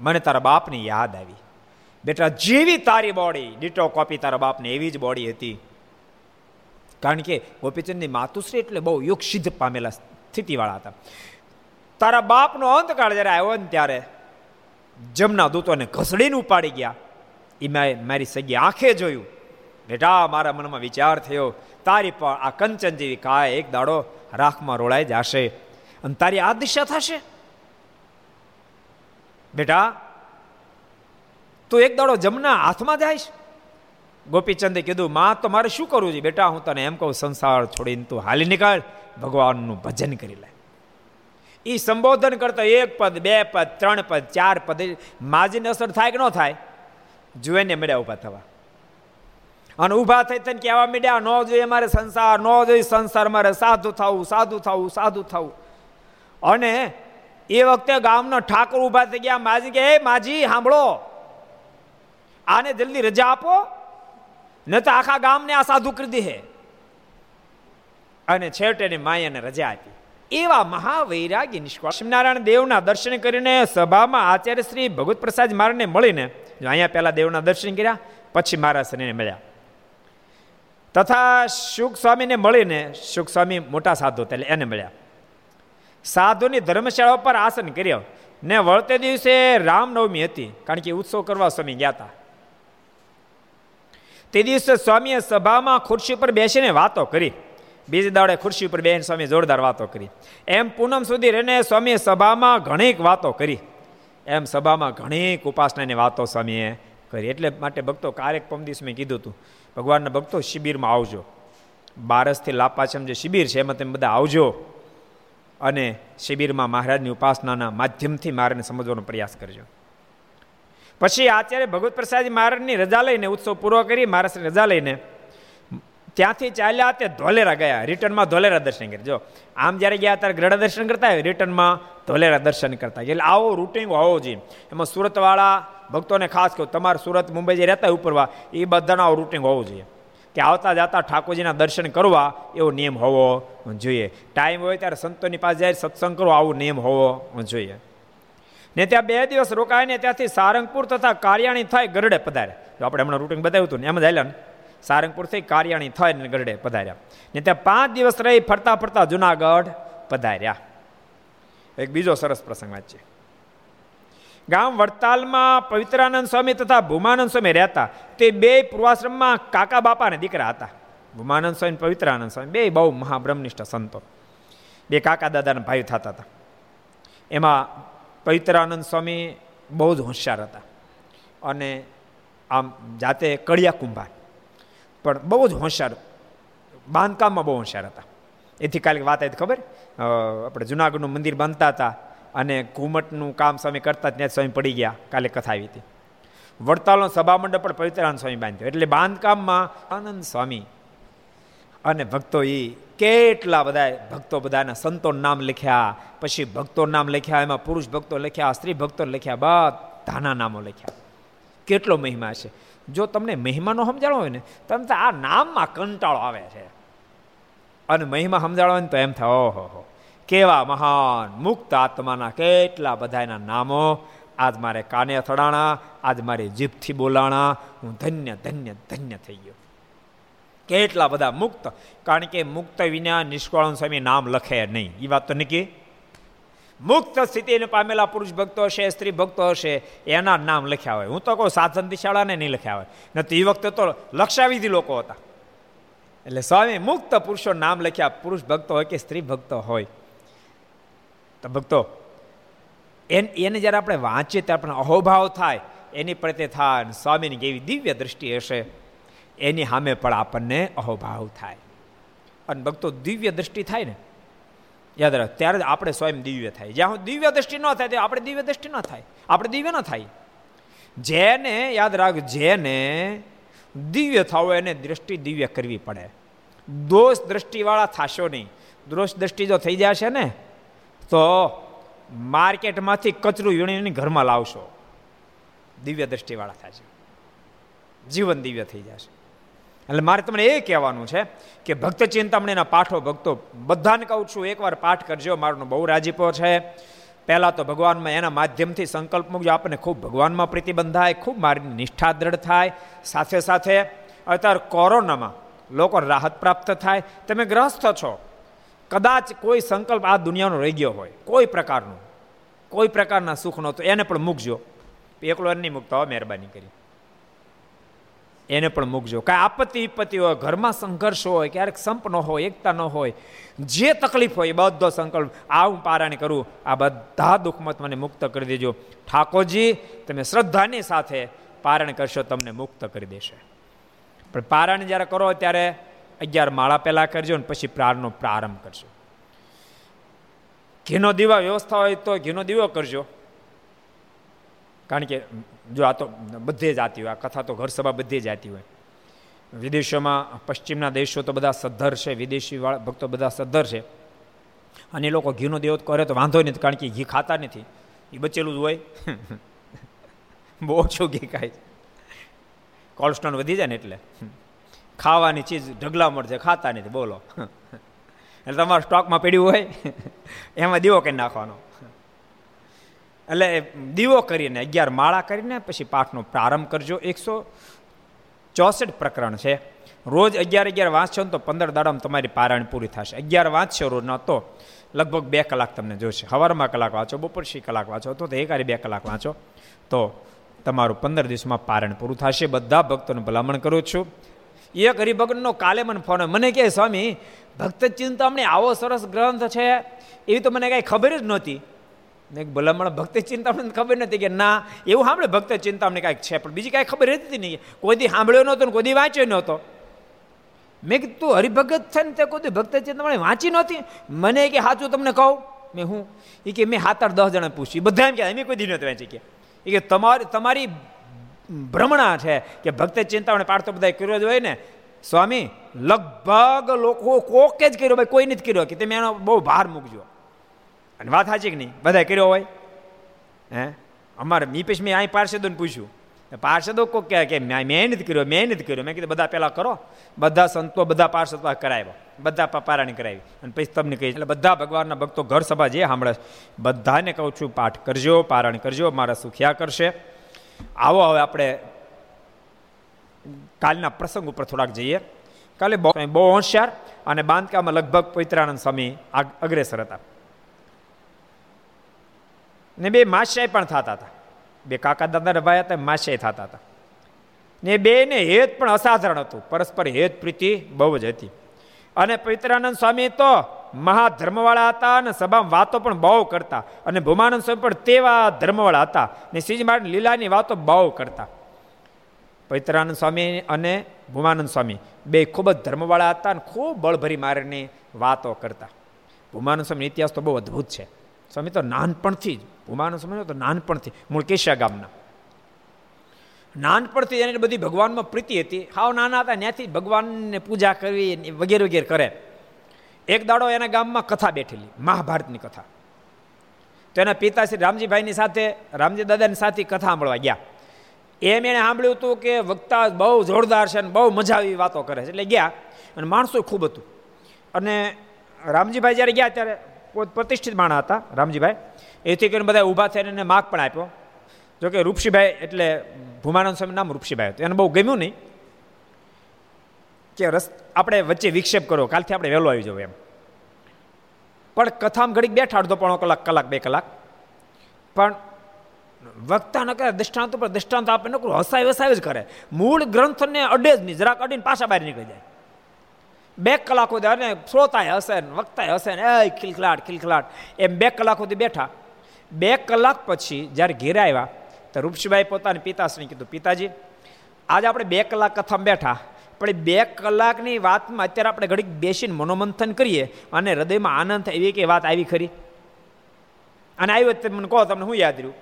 મને તારા બાપની યાદ આવી. બેટા, જેવી તારી બોડી ડિટો કોપી તારા બાપને, એવી જ બોડી હતી. કારણ કે ગોપીચંદની માતુશ્રી એટલે બહુ યુગ સિદ્ધ પામેલા સ્થિતિવાળા હતા. તારા બાપનો અંતકાળ જ્યારે આવ્યો ને ત્યારે જમના દૂતોને ઘસડીને ઉપાડી ગયા. એ મેં મારી સગી આંખે જોયું. બેટા, મારા મનમાં વિચાર થયો, તારી પણ આ કંચન જેવી કાય એક દાડો રાખમાં રોળાઈ જશે. અને તારી આ દિશા થશે. બેટા તું એક દાડો જમના હાથમાં જાય ગોપીચંદે કીધું, માં, તો મારે શું કરવું છે? બેટા, હું તને એમ કહું, સંસાર છોડીને તું હાલી નીકળ, ભગવાનનું ભજન કરી લે. એ સંબોધન કરતો એક પદ, બે પદ, ત્રણ પદ, ચાર પદ, માજીને અસર થાય કે ન થાય? જુએને મળ્યા ઊભા થવા. અને ઊભા થઈ થઈને કહેવા મીડ્યા, ન જોઈએ મારે સંસાર, ન જોઈએ સંસાર, મારે સાધુ થવું સાધુ થવું સાધુ થવું. અને એ વખતે ગામનો ઠાકોર ઊભા થઈ ગયા. માજી કે એ માજી, સાંભળો આને જલ્દી રજા આપો, ન તો આખા ગામને આ સાધુ કરી દે અને છેવટે માયાને રજા આપી. એવા મહાવૈરાગી નિષ્કાળ દેવના દર્શન કરીને સભામાં આચાર્ય શ્રી ભગવત પ્રસાદ મારને મળીને અહીંયા પહેલા દેવના દર્શન કર્યા, પછી મારા શ્રીને મળ્યા. તથા સુખ સ્વામીને મળીને સુખ સ્વામી મોટા સાધુ એટલે એને મળ્યા. સાધુની ધર્મશાળા પર આસન કર્યો. ને વળતે દિવસે રામનવમી હતી, કારણ કે ઉત્સવ કરવા સ્વામી ગયા હતા. તે દિવસે સ્વામીએ સભામાં ખુરશી પર બેસીને વાતો કરી. બીજી દાડે ખુરશી ઉપર બેન સ્વામી જોરદાર વાતો કરી. એમ પૂનમ સુધી રહીને સ્વામીએ સભામાં ઘણીક વાતો કરી. એમ સભામાં ઘણીક ઉપાસનાની વાતો સ્વામીએ કરી. એટલે માટે ભક્તો કારેક પમદિસ મેં કીધું હતું, ભગવાનના ભક્તો શિબિરમાં આવજો. બારસથી લાપાછમ જે શિબિર છે એમાં તમે બધા આવજો અને શિબિરમાં મહારાજની ઉપાસનાના માધ્યમથી મારાને સમજવાનો પ્રયાસ કરજો. પછી આચાર્ય ભગવત પ્રસાદજી મહારાજની રજા લઈને ઉત્સવ પૂરો કરી મહારાજની રજા લઈને ત્યાંથી ચાલ્યા તે ધોલેરા ગયા, રિટર્નમાં ધોલેરા દર્શન કરી. જો, આમ જ્યારે ગયા ત્યારે ગ્રડા દર્શન કરતા હોય, રિટર્નમાં ધોલેરા દર્શન કરતા. એટલે આવો રૂટિંગ હોવો જોઈએ. એમાં સુરતવાળા ભક્તોને ખાસ કહું, તમારે સુરત, મુંબઈ જે રહેતા ઉપરવા, એ બધાનો આવો રૂટિંગ હોવું જોઈએ. કે આવતા જતા ઠાકોરજીના દર્શન કરવા, એવો નિયમ હોવો જોઈએ. ટાઈમ હોય ત્યારે સંતોની પાસે જાય, સત્સંગ કરવો આવો નિયમ હોવો જોઈએ. ને ત્યાં બે દિવસ રોકાઈને ત્યાંથી સારંગપુર તથા કાર્યાણી થાય ગરડે પધાર્યા આપણે હમણાં રૂટિંગ બતાવ્યું હતું ને, એમ જ આવેલા ને. સારંગપુરથી કારિયાણી થઈને ગરડે પધાર્યા. ને ત્યાં પાંચ દિવસ રહી ફરતા ફરતા જુનાગઢ પધાર્યા. એક બીજો સરસ પ્રસંગ વાત ગામ વડતાલમાં પવિત્રાનંદ સ્વામી તથા ભૂમાનંદ સ્વામી રહેતા. તે બે પૂર્વાશ્રમમાં કાકા બાપાને દીકરા હતા. ભૂમાનંદ સ્વામી પવિત્રાનંદ સ્વામી, બે બહુ મહાબ્રહ્મનિષ્ઠ સંતો. બે કાકા દાદાના ભાઈ થતા હતા. એમાં પવિત્રાનંદ સ્વામી બહુ જ હોશિયાર હતા. અને આમ જાતે કડિયા કુંભાર. પણ બહુ જ હોશિયાર, બાંધકામમાં બહુ હોશિયાર હતા. એથી કાલે વાત આવી ખબર? આપણે જુનાગઢનું મંદિર બાંધતા હતા અને ઘુમટનું કામ સ્વામી કરતા ત્યાં સ્વામી પડી ગયા, કાલે કથા આવી હતી. વડતાલનો સભા મંડપ પણ પવિત્રાનંદ સ્વામી બાંધ્યો. એટલે બાંધકામમાં આનંદ સ્વામી અને ભક્તો એ કેટલા બધા ભક્તો બધાના સંતો નામ લખ્યા, પછી ભક્તો નામ લખ્યા, એમાં પુરુષ ભક્તો લખ્યા, સ્ત્રી ભક્તો લખ્યા, બધાના નામો લખ્યા. કેટલો મહિમા છે. જો તમને મહિમાનો સમજાણો હોય ને, તો આ નામમાં કંટાળો આવે છે. અને મહિમા સમજાણો હોય ને તો એમ થાય, ઓહો હો. કેવા મહાન મુક્ત આત્માના કેટલા બધા એના નામો. આજ મારે કાને અથડાણા, આજ મારી જીભથી બોલાણા. હું ધન્ય ધન્ય ધન્ય થઈ ગયો. કેટલા બધા મુક્ત? કારણ કે મુક્ત વિના નિષ્કાળન સ્વામી નામ લખે નહીં. એ વાત તો નક્કી મુક્ત સ્થિતિને પામેલા પુરુષ ભક્તો હશે, સ્ત્રી ભક્તો હશે, એના નામ લખ્યા હોય. હું તો કહું, સાધન દિશાળાને નહીં લખ્યા હોય. નથી એ વખતે તો લક્ષાવિધિ લોકો હતા. એટલે સ્વામી મુક્ત પુરુષો નામ લખ્યા, પુરુષ ભક્તો હોય કે સ્ત્રી ભક્તો હોય. તો ભક્તો, એને જ્યારે આપણે વાંચીએ ત્યારે આપણે અહોભાવ થાય. એની પ્રત્યે થાય સ્વામીની કેવી દિવ્ય દ્રષ્ટિ હશે. એની સામે પણ આપણને અહોભાવ થાય. અને ભક્તો દિવ્ય દ્રષ્ટિ થાય ને. યાદ રાખ, ત્યારે જ આપણે સ્વયં દિવ્ય થાય. જ્યાં દિવ્ય દ્રષ્ટિ ન થાય, ત્યાં આપણે દિવ્ય દ્રષ્ટિ ન થાય. આપણે દિવ્ય ન થાય. જેને, યાદ રાખ, જેને દિવ્ય થવો એને દ્રષ્ટિ દિવ્ય કરવી પડે. દોષ દ્રષ્ટિવાળા થશો નહીં. દોષ દ્રષ્ટિ જો થઈ જશે ને, તો માર્કેટમાંથી કચરું વીણીને ઘરમાં લાવશો. દિવ્ય દ્રષ્ટિવાળા થશે. જીવન દિવ્ય થઈ જશે. એટલે મારે તમને એ કહેવાનું છે કે ભક્ત ચિંતામણીના પાઠો ભક્તો બધાને કહું છું, એકવાર પાઠ કરજો. મારો બહુ રાજીપો છે. પહેલાં તો ભગવાનમાં એના માધ્યમથી સંકલ્પ મૂકજો. આપણને ખૂબ ભગવાનમાં પ્રતિબંધ થાય ખૂબ મારી નિષ્ઠા દ્રઢ થાય. સાથે સાથે અત્યારે કોરોનામાં લોકો રાહત પ્રાપ્ત થાય. તમે ગ્રસ્ત છો. કદાચ કોઈ સંકલ્પ આ દુનિયાનો રહી ગયો હોય, કોઈ પ્રકારનો, કોઈ પ્રકારના સુખનો, તો એને પણ મૂકજો. એકલો નહીં મૂકતા હોય મહેરબાની કરી. એને પણ મૂકજો. કાંઈ આપત્તિ વિપત્તિ હોય, ઘરમાં સંઘર્ષ હોય, ક્યારેક સંપ ન હોય, એકતા ન હોય, જે તકલીફ હોય એ બધો સંકલ્પ આ હું પારાયણ કરું. આ બધા દુઃખમત મને મુક્ત કરી દેજો. ઠાકોરજી, તમે શ્રદ્ધાની સાથે પારાયણ કરશો, તમને મુક્ત કરી દેશે. પણ પારાયણ જ્યારે કરો ત્યારે અગિયાર માળા પહેલાં કરજો ને પછી પ્રારનો પ્રારંભ કરજો. ઘીનો દીવા વ્યવસ્થા હોય તો ઘીનો દીવો કરજો. કારણ કે જો આ તો બધે જાતી હોય, આ કથા તો ઘર સભા બધે જાતી હોય. વિદેશોમાં, પશ્ચિમના દેશો તો બધા સદ્ધર છે, વિદેશી ભક્તો બધા સદ્ધર છે. અને એ લોકો ઘીનો દેવો કરે તો વાંધો નથી કારણ કે ઘી ખાતા નથી. એ બચેલું જ હોય. *laughs* બહુ ઓછું ઘી ખાય કોલેસ્ટ્રોલ વધી જાય ને એટલે. ખાવાની ચીજ ઢગલા મળશે ખાતા નથી, બોલો. *laughs* એટલે તમારે સ્ટોકમાં પડ્યું હોય, *laughs* એમાં દીવો કંઈ નાખવાનો. એટલે દીવો કરીને અગિયાર માળા કરીને પછી પાઠનો પ્રારંભ કરજો. એકસો ચોસઠ પ્રકરણ છે. રોજ અગિયાર અગિયાર વાંચશો ને તો પંદર દાડામાં તમારી પારાયણ પૂરી થશે. અગિયાર વાંચશો ન તો લગભગ બે કલાક તમને જોશે. સવારમાં કલાક વાંચો બપોરશી કલાક વાંચો, તો એકારે બે કલાક વાંચો, તો તમારું પંદર દિવસમાં પારણ પૂરું થશે. બધા ભક્તોને ભલામણ કરું છું. એક હરિભગતનો કાલે મને ફોન મને કહે સ્વામી, ભક્ત ચિંતામણી આવો સરસ ગ્રંથ છે. એવી તો મને કાંઈ ખબર જ નહોતી. ને ભલામણ ભક્ત ચિંતામણી ખબર નથી કે ના, એવું સાંભળે ભક્ત ચિંતામણી કાંઈક છે, પણ બીજી કાંઈ ખબર હતી નહીં. કોઈ દી સાંભળ્યો નહોતો ને કોઈ દી વાંચ્યો નહોતો. મેં કીધું, તું હરિભગત છે ને તે કોઈ ભક્ત ચિંતામણી વાંચી નહોતી? મને કે સાચું તમને કહું. મેં હું? એ કે, મેં સાત આઠ દસ જણા પૂછ્યું. બધા એમ કે, અમે કોઈ દી નથી વાંચી કે એ કે, તમારી તમારી ભ્રમણા છે કે ભક્ત ચિંતામણી પાઠ તો બધા કર્યો જ હોય ને. સ્વામી, લગભગ લોકો કોકે જ કર્યો, ભાઈ કોઈ નથી કર્યો. કે તમે એનો બહુ ભાર મૂકજો. અને વાત સાચી કે નહીં? બધા કર્યો હોય? હે? અમારે મી પછી મેં અહીં પાર્ષદોને પૂછ્યું. પાર્ષદો કો કે મેં મહેનત કર્યો મહેનત કર્યો. મેં કીધું, બધા પહેલાં કરો. બધા સંતો, બધા પાર્ષદ કરાવ્યા. બધા પારાયણ કરાવી. અને પછી તમને કહી એટલે બધા ભગવાનના ભક્તો ઘર સભા જે સાંભળે બધાને કહું છું, પાઠ કરજો, પારાયણ કરજો, મારા સુખ્યા કરશે. આવો હવે આપણે કાલના પ્રસંગ ઉપર થોડાક જઈએ. કાલે બહુ હોશિયાર અને બાંધકામમાં લગભગ પવિત્રાનંદ સ્વામી અગ્રેસર હતા. ને બે માસ્યાય પણ થતા હતા. બે કાકા દાદાના ભાઈ હતા માસ્યાય થતા હતા. ને બે ને હેત પણ અસાધારણ હતું. પરસ્પર હેત પ્રીતિ બહુ જ હતી. અને પવિત્રાનંદ સ્વામી તો મહાધર્મવાળા હતા અને સભામાં વાતો પણ બહુ કરતા. અને ભૂમાનંદ સ્વામી પણ તેવા ધર્મવાળા હતા. ને શ્રીજી મહારાજ લીલાની વાતો બહુ કરતા. પવિત્રાનંદ સ્વામી અને ભૂમાનંદ સ્વામી બે ખૂબ જ ધર્મવાળા હતા અને ખૂબ બળભરી મારીને વાતો કરતા. ભૂમાનંદ સ્વામી ઇતિહાસ તો બહુ અદ્ભુત છે. સ્વામી, તો નાનપણથી જ ઉમાનો સમજો તો નાનપણથી મૂળ કેશિયા ગામના. નાનપણથી એની બધી ભગવાનમાં પ્રીતિ હતી. હાવ નાના હતા, ત્યાંથી ભગવાનને પૂજા કરવી વગેરે વગેરે કરે. એક દાડો એના ગામમાં કથા બેઠેલી, મહાભારતની કથા. તો એના પિતા શ્રી રામજીભાઈની સાથે રામજી દાદાની સાથે કથા સાંભળવા ગયા. એમ એણે સાંભળ્યું હતું કે વક્તા બહુ જોરદાર છે અને બહુ મજા આવી વાતો કરે છે. એટલે ગયા અને માણસો ખૂબ હતું. અને રામજીભાઈ જ્યારે ગયા ત્યારે પ્રતિષ્ઠિત માણા હતા, રામજીભાઈ. એથી કરીને બધા ઊભા થઈને એને માગ પણ આપ્યો. જોકે રૂપસીભાઈ એટલે ભૂમાનંદ સ્વામી નામ રૂપસીભાઈ હતું. એને બહુ ગમ્યું નહીં કે રસ આપણે વચ્ચે વિક્ષેપ કરો કાલથી આપણે વહેલો આવી જવું એમ. પણ કથામાં ઘડીક બેઠા અડધો પોણો કલાક કલાક, બે કલાક. પણ વક્તા ન કરે દૃષ્ટાંત ઉપર દૃષ્ટાંત આપે ન કરું હસાય વસાય જ કરે. મૂળ ગ્રંથને અડે જ નહીં. જરાક અડીને પાછા બહાર નીકળી જાય. બે કલાક સુધી અને શ્રોતાય હશે ને, વક્તાય હશે ને એ ખિલખલાટ ખિલખલાટ. એમ બે કલાક સુધી બેઠા. બે કલાક પછી જ્યારે ઘેરે આવ્યા, તો રૂપસીભાઈ પોતાની પિતાશ્રી કીધું, પિતાજી, આજે આપણે બે કલાક કથામાં બેઠા. પણ બે કલાકની વાતમાં અત્યારે આપણે ઘડીક બેસીને મનોમંથન કરીએ અને હૃદયમાં આનંદ થાય એવી કે વાત આવી ખરી? અને આવી વખતે મને કહો, તમને શું યાદ રહ્યું?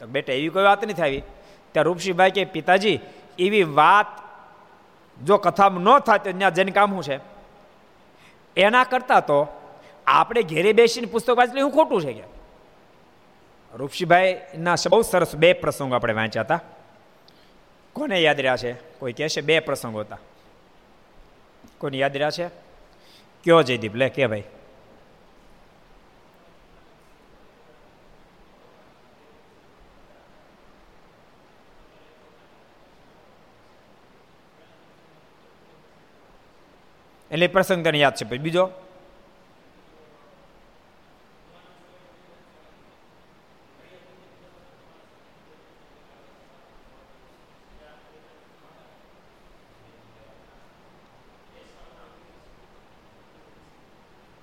તો બેટા, એવી કોઈ વાત નથી આવી. ત્યાં રૂપસીભાઈ કે, પિતાજી, એવી વાત જો કથામાં ન થાય તો ત્યાં જઈને કામ શું છે? એના કરતાં તો આપણે ઘેરે બેસીને પુસ્તક વાંચલી હું ખોટું છે કે? રૂપસીભાઈના બહુ સરસ બે પ્રસંગો આપણે વાંચ્યા હતા. કોને યાદ રહ્યા છે? કોઈ કહે છે? બે પ્રસંગો હતા. કોને યાદ રહ્યા છે? કયો જયદીપ? લે, કે ભાઈ? એટલે પ્રસંગ તને યાદ છે પછી. બીજો?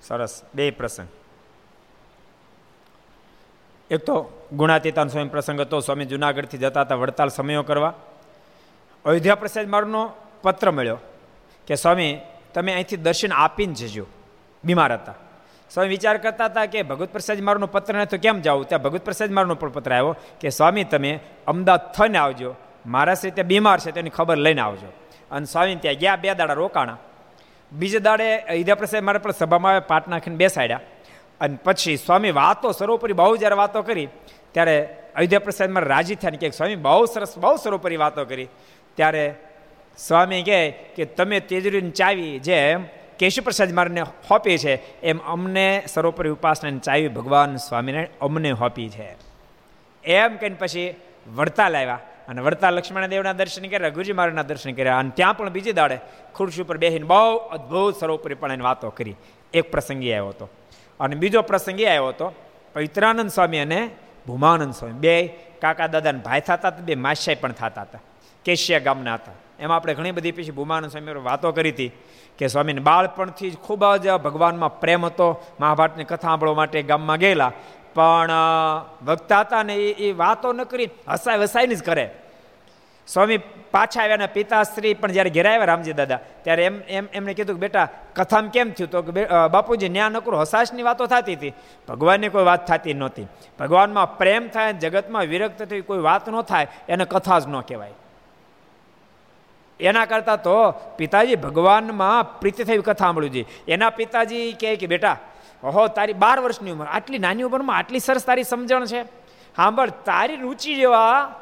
સરસ. બે પ્રસંગ. એક તો ગુણાતીતાન સ્વામી પ્રસંગ હતો. સ્વામી જુનાગઢથી જતા હતા વડતાલ સમયો કરવા. અયોધ્યા પ્રસાદ મારનો પત્ર મળ્યો કે, સ્વામી તમે અહીંથી દર્શન આપીને જજો. બીમાર હતા. સ્વામી વિચાર કરતા હતા કે ભગવત પ્રસાદ મારનો પત્ર ને તો કેમ જાવ ત્યાં ભગવત પ્રસાદ મારનો પણ પત્ર આવ્યો કે, સ્વામી, તમે અમદાવાદ થઈને આવજો. મારા સાથે બીમાર છે તેની ખબર લઈને આવજો. અને સ્વામી ત્યાં ગયા, બે દાડા રોકાણા. બીજે દાડે ઈદા પ્રસાદ મારા પર સભામાં પાટ નાખીને બેસાડ્યા. અને પછી સ્વામી વાતો સર્વોપરી બહુ જ્યારે વાતો કરી, ત્યારે અયોધ્યા પ્રસાદમાં રાજી થયા ને કે, સ્વામી, બહુ સરસ, બહુ સર્વોપરી વાતો કરી. ત્યારે સ્વામી કહે કે તમે તેજરીની ચાવી જેમ કેશુપ્રસાદ મારને હોપી છે, એમ અમને સર્વોપરી ઉપાસનાની ચાવી ભગવાન સ્વામીને અમને હોપી છે. એમ કહીને પછી વડતાલ આવ્યા અને વડતાલ લક્ષ્મણ દેવના દર્શન કર્યા, ગુરુજી મહારાજના દર્શન કર્યા અને ત્યાં પણ બીજી દાડે ખુરશી ઉપર બેસીને બહુ અદ્ભુત સર્વોપરીપણે વાતો કરી. એક પ્રસંગી આવ્યો હતો. અને બીજો પ્રસંગી આવ્યો હતો, પવિત્રાનંદ સ્વામી અને ભૂમાનંદ સ્વામી. બે કાકા દાદાને ભાઈ થતા હતા, બે માસ્યાઈ પણ થતા હતા, કેશિયા ગામના હતા. એમાં આપણે ઘણી બધી પછી ભૂમાનંદ સ્વામી વાતો કરી હતી કે સ્વામીને બાળપણથી જ ખૂબ જ ભગવાનમાં પ્રેમ હતો. મહાભારતની કથા સાંભળવા માટે ગામમાં ગયેલા. પણ વક્તા હતા ને એ એ વાતો ન કરી, હસાય વસાઈને જ કરે. સ્વામી પાછા આવ્યા પિતાશ્રી પણ જ્યારે ઘેરા આવ્યા રામજી દાદા, ત્યારે એમ એમ એમણે કીધું કે બેટા, કથામાં કેમ થયું તો કે બાપુજી ન્યા નકરું હસાશની વાતો થતી હતી. ભગવાનની કોઈ વાત થતી નહોતી. ભગવાનમાં પ્રેમ થાય જગતમાં વિરક્ત થઈ કોઈ વાત ન થાય, એને કથા જ ન કહેવાય. એના કરતાં તો પિતાજી ભગવાનમાં પ્રીતિ થઈ કથા સાંભળ્યું છે. એના પિતાજી કહે કે, બેટા, ઓહો, તારી બાર વર્ષની ઉંમર, આટલી નાની ઉંમરમાં આટલી સરસ તારી સમજણ છે. સાંભળ, તારી રુચિ જેવા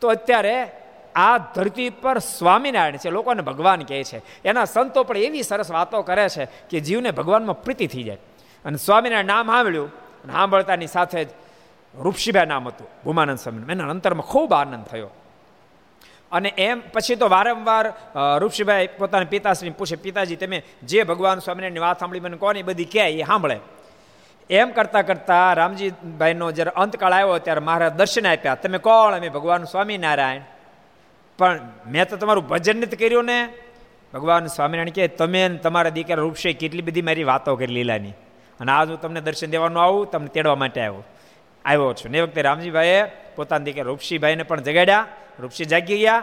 તો અત્યારે આ ધરતી પર સ્વામિનારાયણ છે, લોકોને ભગવાન કહે છે. એના સંતો પણ એવી સરસ વાતો કરે છે કે જીવને ભગવાનમાં પ્રીતિ થઈ જાય. અને સ્વામિનારાયણ નામ સાંભળ્યું અને સાંભળતાની સાથે જ રૂપસીભાઈ નામ હતું, ભૂમાનંદ સ્વામી એના અંતરમાં ખૂબ આનંદ થયો. અને એમ પછી તો વારંવાર ઋષિભાઈ પોતાના પિતાશ્રીને પૂછે, પિતાજી, તમે જે ભગવાન સ્વામિનારાયણની વાત સાંભળી મને કોની બધી કહે, એ સાંભળે. એમ કરતાં કરતાં રામજીભાઈનો જ્યારે અંતકાળ આવ્યો ત્યારે મારા દર્શન આપ્યા. તમે કોણ? અમે ભગવાન સ્વામિનારાયણ. પણ મેં તો તમારું ભજન નથી કર્યું ને. ભગવાન સ્વામિનારાયણ કહે, તમે તમારા દીકરા રૂપશે કેટલી બધી મારી વાતો કરી લીલાની. અને આજ હું તમને દર્શન દેવાનું આવું, તમને તેડવા માટે આવ્યો. આવ્યો છું. ને વખતે રામજીભાઈએ પોતાના દીકરા રૂપસીભાઈને પણ જગાડ્યા. રૂપસી જાગી ગયા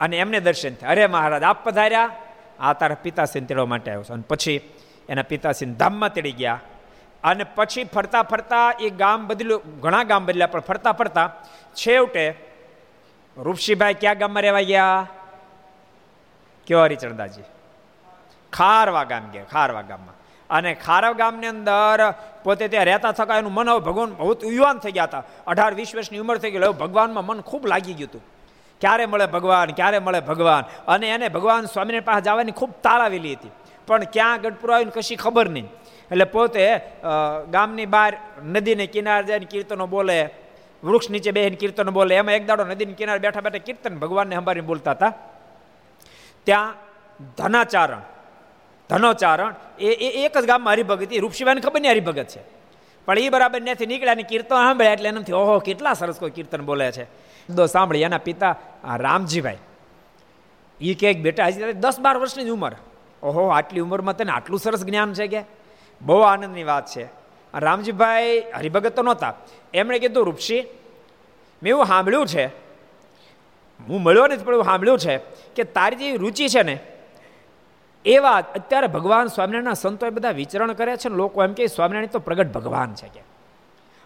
અને એમને દર્શન થયા. અરે મહારાજ, આપ પધાર્યા? આ તારા પિતાસિંહ તેડવા માટે આવ્યો છે. અને પછી એના પિતાસિંહ ધામમાં તેડી ગયા. અને પછી ફરતા ફરતા એ ગામ બદલ્યું. ઘણા ગામ બદલ્યા, પણ ફરતા ફરતા છેવટે રૂપસીભાઈ ક્યાં ગામમાં રહેવા ગયા? કયો હરિચરદાજી ખારવા ગામ ગયા, ખારવા ગામમાં. અને ખારવ ગામની અંદર પોતે ત્યાં રહેતા થકા એનું મન હવે ભગવાન બહુ યુવાન થઈ ગયા હતા. અઢાર, વીસ વર્ષની ઉંમર થઈ ગઈ હવે ભગવાનમાં મન ખૂબ લાગી ગયું હતું. ક્યારે મળે ભગવાન, ક્યારે મળે ભગવાન? અને એને ભગવાન સ્વામીને પાસે જવાની ખૂબ તાળાવેલી હતી. પણ ક્યાં ગઢપુર આવીને કશી ખબર નહીં. એટલે પોતે ગામની બહાર નદીને કિનારે જઈને કીર્તનો બોલે, વૃક્ષ નીચે બેહીને કીર્તન બોલે. એમાં એક દાડો નદીની કિનારે બેઠા બેઠા કીર્તન ભગવાનને સંભાળીને બોલતા હતા. ત્યાં ધનાચારણ ધનોચારણ, એ એક જ ગામમાં હરિભગત, એ રૂપસીબાને ખબર નહીં હરિભગત છે. પણ એ બરાબર ત્યાંથી નીકળ્યા ને કીર્તન સાંભળ્યા એટલે એનાથી, ઓહો, કેટલા સરસ કોઈ કીર્તન બોલે છે. તો સાંભળી, એના પિતા રામજીભાઈ. એ કે બેટા, હજી દસ બાર વર્ષની જ ઉંમર. ઓહો, આટલી ઉંમરમાં તને આટલું સરસ જ્ઞાન છે કે? બહુ આનંદની વાત છે. રામજીભાઈ હરિભગત તો નહોતા. એમણે કીધું રૂપસી મેં એવું સાંભળ્યું છે, હું મળ્યો નથી, પણ એવું સાંભળ્યું છે કે તારી જે રુચિ છે ને એવા અત્યારે ભગવાન સ્વામિનારાયણના સંતો એ બધા વિચરણ કરે છે ને લોકો એમ કે સ્વામિનારાયણ તો પ્રગટ ભગવાન છે કે.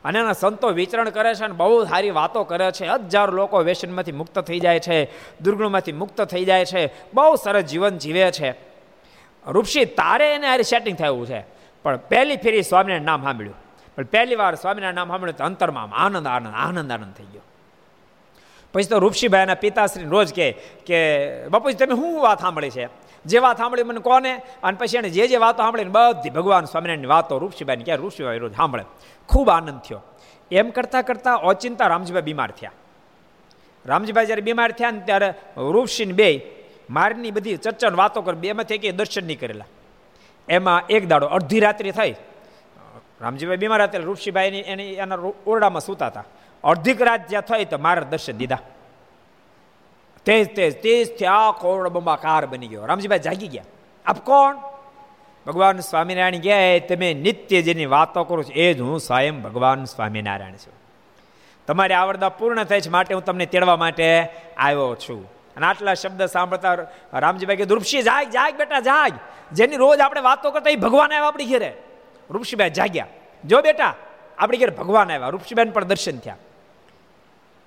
અને એના સંતો વિચરણ કરે છે અને બહુ સારી વાતો કરે છે. હજારો લોકો વ્યસનમાંથી મુક્ત થઈ જાય છે, દુર્ગુણમાંથી મુક્ત થઈ જાય છે, બહુ સરસ જીવન જીવે છે. રૂપસી તારે એને હારી સેટિંગ થયું છે. પણ પહેલી ફેરી સ્વામિનારાયણ નામ સાંભળ્યું. પણ પહેલી વાર સ્વામિનારાયણ નામ સાંભળ્યું તો અંતરમાં આનંદ આનંદ આનંદ આનંદ થઈ ગયો. પછી તો રૂપસીભાઈના પિતાશ્રી રોજ કહે કે, બાપુજી, તમે શું વાત સાંભળી છે? જે વાત સાંભળી મને કોને? અને પછી એને જે જે વાતો સાંભળીને બધી ભગવાન સ્વામિનારાયણની વાતો રૂપસીભાઈની ક્યાં રૂપસીભાઈ રોજ સાંભળે. ખૂબ આનંદ થયો. એમ કરતાં કરતાં ઓચિંતા રામજીભાઈ બીમાર થયા. રામજીભાઈ જ્યારે બીમાર થયા ને ત્યારે રૂપસિંહ બે મારની બધી ચર્ચા વાતો કરી બેમાંથી એક દર્શન નહીં કરેલા. એમાં એક દાડો અડધી રાત્રિ થઈ. રામજીભાઈ બીમાર હતા રૂપસીભાઈ એની એના ઓરડામાં સૂતા હતા. અડધીક રાત જ્યાં થઈ તો મારા દર્શન દીધા. તેજ તેજ તેજથી આખો ઓરડો બંબાકાર બની ગયો. રામજીભાઈ જાગી ગયા. આપ કોણ? ભગવાન સ્વામિનારાયણ ગયા તમે નિત્ય જેની વાતો કરું છો, એ જ હું સ્વયં ભગવાન સ્વામિનારાયણ છું. તમારી આવડતા પૂર્ણ થઈ છે, માટે હું તમને તેડવા માટે આવ્યો છું. અને આટલા શબ્દ સાંભળતા રામજીભાઈ કે રૂપસી જાગ જાગ બેટા, જાગ. જેની રોજ આપણે વાતો કરતા એ ભગવાન આવ્યા આપણી ઘેરે. રૂપસીભાઈ જાગ્યા. જો બેટા, આપણી ઘેર ભગવાન આવ્યા. રૂપસીભાઈને પણ દર્શન થયા.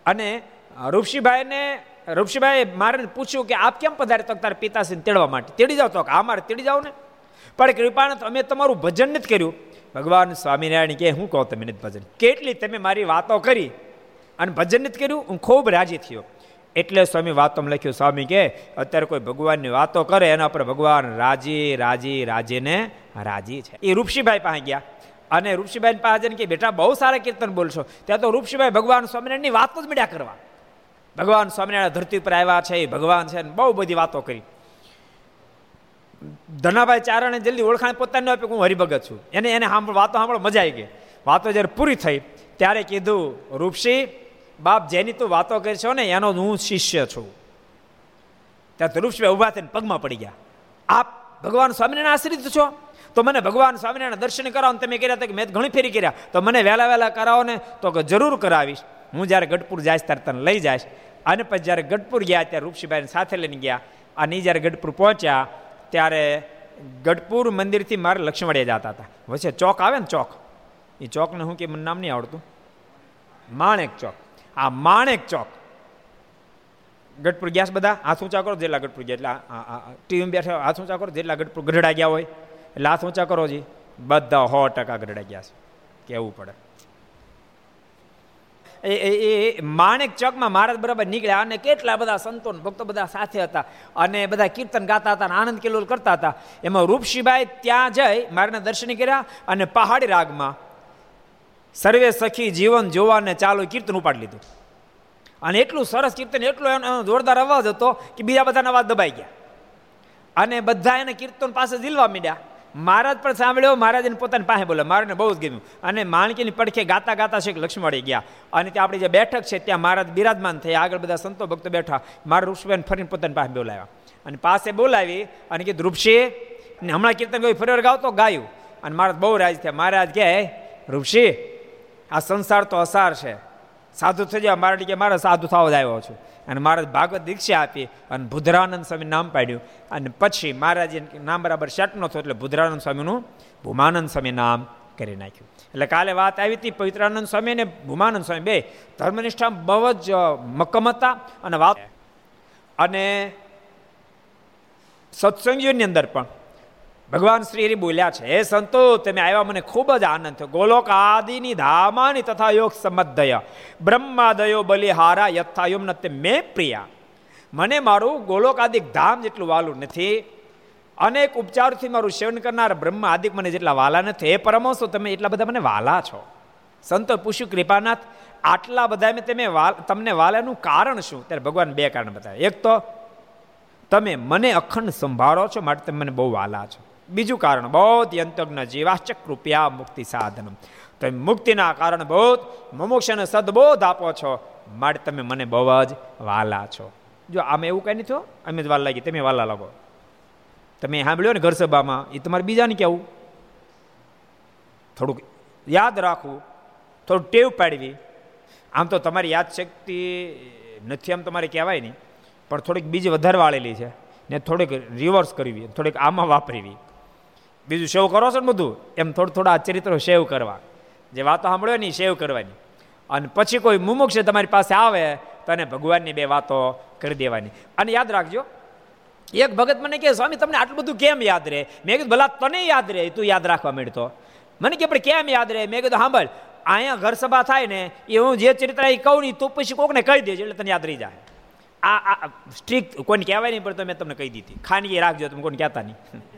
અને રૂપસીભાઈને રૂપસીભાઈ મારે પૂછ્યું કે આપ કેમ પધારે તો તારા પિતાશ્રીને તેડવા માટે? તેડી જાવ તો આ મારે તેડી જાવ ને પણ કૃપાનંદ અમે તમારું ભજન નથી કર્યું. ભગવાન સ્વામિનારાયણ કે હું કહું તમે નથી ભજન? કેટલી તમે મારી વાતો કરી અને ભજન નથી કર્યું, હું ખૂબ રાજી થયો. એટલે સ્વામી વાતોમાં લખ્યું, સ્વામી કે અત્યારે કોઈ ભગવાનની વાતો કરે, એના પર ભગવાન રાજી રાજી રાજીને રાજી છે. એ રૂપસીભાઈ પાસે ગયા. અને રૂપસીભાઈ પાસે કે બેટા, બહુ સારા કીર્તન બોલશો. ત્યાં તો રૂપસીભાઈ ભગવાન સ્વામિનારાયણની વાતો જ મળ્યા કરવા. ભગવાન સ્વામિનારાયણ ધરતી પર આવ્યા છે, એ ભગવાન છે બહુ બધી વાતો કરી. ધનાભાઈ ચારણે જલ્દી ઓળખાણ પોતાને આપી હું હરિભગત છું. એને એને સાંભળ, વાતો સાંભળો, મજા આવી ગઈ. વાતો જ્યારે પૂરી થઈ, ત્યારે કીધું, રૂપસી, બાપ જેની તું વાતો કરી છો ને, એનો હું શિષ્ય છું. ત્યાં રૂપસભાઈ ઊભા થઈને પગમાં પડી ગયા. આપ ભગવાન સ્વામિનારાયણ આશ્રિત છો? તો મને ભગવાન સ્વામિનારાયણ દર્શન કરાવો તમે કર્યા હતા કે મેં ઘણી ફેરી કર્યા. તો મને વહેલા વહેલા કરાવો ને, તો જરૂર કરાવીશ. હું જ્યારે ગઢપુર જાય ત્યારે તને લઈ જઈશ. અને પછી જ્યારે ગઢપુર ગયા ત્યારે રૂપસીભાઈને સાથે લઈને ગયા. અને જ્યારે ગઢપુર પહોંચ્યા ત્યારે ગઢપુર મંદિરથી મારે લક્ષ્મણિયા જતા હતા. વચ્ચે ચોક આવે ને ચોક? એ ચોકને હું કે મને નામ નહીં આવડતું. માણેક ચોક. આ માણેક ચોક. ગઢપુર ગયા બધા? હાથ ઊંચા કરો જેટલા ગઢપુર ગયા. એટલે ટીવી બેઠા હાથ ઊંચા કરો જેટલા ગઢપુર ગઢડા ગયા હોય. એટલે હાથ ઊંચા કરો જી. બધા સો ટકા ગઢડા ગયા છે. કેવું પડે? એ એ માણેક ચોકમાં મહારાજ બરાબર નીકળ્યા અને કેટલા બધા સંતો ભક્તો બધા સાથે હતા અને બધા કીર્તન ગાતા હતા આનંદ કિલોલ કરતા હતા. એમાં રૂપસિંહભાઈ ત્યાં જઈ મારાને દર્શન કર્યા અને પહાડી રાગમાં સર્વે સખી જીવન જોવાને ચાલુ કીર્તન ઉપાડી લીધું. અને એટલું સરસ કીર્તન, એટલો એનો જોરદાર અવાજ હતો કે બીજા બધાના અવાજ દબાઈ ગયા. અને બધા એને કીર્તન પાસે ઝીલવા મીડ્યા. મહારાજ પણ સાંભળ્યો મહારાજને પોતાની પાસે બોલે મારાને બહુ જ ગમ્યું. અને માણકીની પડખે ગાતા ગાતા શેખ લક્ષ્મણી ગયા. અને ત્યાં આપણી જે બેઠક છે, ત્યાં મહારાજ બિરાજમાન થયા. આગળ બધા સંતો ભક્તો બેઠા. મારા ઋષભેન ફરીને પોતાની પાસે બોલાવ્યા. અને પાસે બોલાવી અને કીધું ઋપસી ને હમણાં કીર્તન કોઈ ફરી ગાવ તો ગાયું. અને મહારાજ બહુ રાજ થયા. મહારાજ કહે રૂપસી આ સંસાર તો અસાર છે. સાધુ થઈ જાય મારા કે મારે સાધુ થવા જ આવ્યો છું. અને મહારાજ ભાગવત દીક્ષા આપી અને ભુધરાનંદ સ્વામી નામ પાડ્યું. અને પછી મહારાજે નામ બરાબર સેટ ન થયું એટલે ભુધરાનંદ સ્વામીનું ભૂમાનંદ સ્વામી નામ કરી નાખ્યું. એટલે કાલે વાત આવી હતી પવિત્રાનંદ સ્વામી અને ભૂમાનંદ સ્વામી બે. ધર્મનિષ્ઠા બહુ જ મક્કમ હતા અને વાત અને સત્સંગીઓની અંદર પણ ભગવાન શ્રી હરિ બોલ્યા છે, હે સંતો, તમે આવ્યા મને ખૂબ જ આનંદ થયો. ગોલોક આદિની ધામાની તથા યોગ સમદય બ્રહ્માદયો બલિહારા યથાયુમ તે મેં પ્રિયા. મને મારું ગોલોક આદિક ધામ જેટલું વાલું નથી. અનેક ઉપચારથી મારું સેવન કરનાર બ્રહ્મ આદિક મને જેટલા વાલા નથી. એ પરમહંસો, તમે એટલા બધા મને વાલા છો. સંતો પૂછ્યું, કૃપાનાથ, આટલા બધા તમે તમને વાલાનું કારણ શું? ત્યારે ભગવાન બે કારણ બતાવે. એક તો, તમે મને અખંડ સંભાળો છો, માટે તમે મને બહુ વાલા છો. બીજું કારણ બહુ યંતજ્ઞ જીવાશ્ચ રૂપિયા મુક્તિ સાધન તમે મુક્તિના કારણ બહુ મુમુક્ષને સદબોધ આપો છો, માટે તમે મને બહુ જ વાલા છો. જો આમાં એવું કઈ નથી અમે જ વાલા લાગી, તમે વાલા લાગો. તમે સાંભળ્યો ને ઘર સભામાં? એ તમારે બીજાને કેવું? થોડુંક યાદ રાખવું થોડું ટેવ પાડવી. આમ તો તમારી યાદશક્તિ નથી, આમ તમારે કહેવાય નહીં. પણ થોડીક બીજી વધારે વાળેલી છે, ને થોડીક રિવર્સ કરવી, થોડીક આમાં વાપરવી. બીજું સેવ કરો છો ને બધું? એમ થોડું થોડા આ ચરિત્રો સેવ કરવા. જે વાતો સાંભળ્યો ને સેવ કરવાની. અને પછી કોઈ મુમુક્ષ તમારી પાસે આવે, તો એને ભગવાનની બે વાતો કરી દેવાની. અને યાદ રાખજો, એક ભગત મને કહે, સ્વામી, તમને આટલું બધું કેમ યાદ રહે? મેં કીધું, ભલા તને યાદ રહે, તું યાદ રાખવા માંડતો. મને કે, પણ કેમ યાદ રહે? મેં કીધું સાંભળ અહીંયા ઘર સભા થાય ને, એ હું જે ચરિત્ર એ કહું નહીં તો પછી કોકને કહી દેજે, એટલે તને યાદ રહી જાય. આ આ સ્ટ્રિક્ટ કોઈને કહેવાય નહીં, પણ તો મેં તમને કહી દીધી. ખાનગી રાખજો, તમે કોઈને કહેતા નહીં.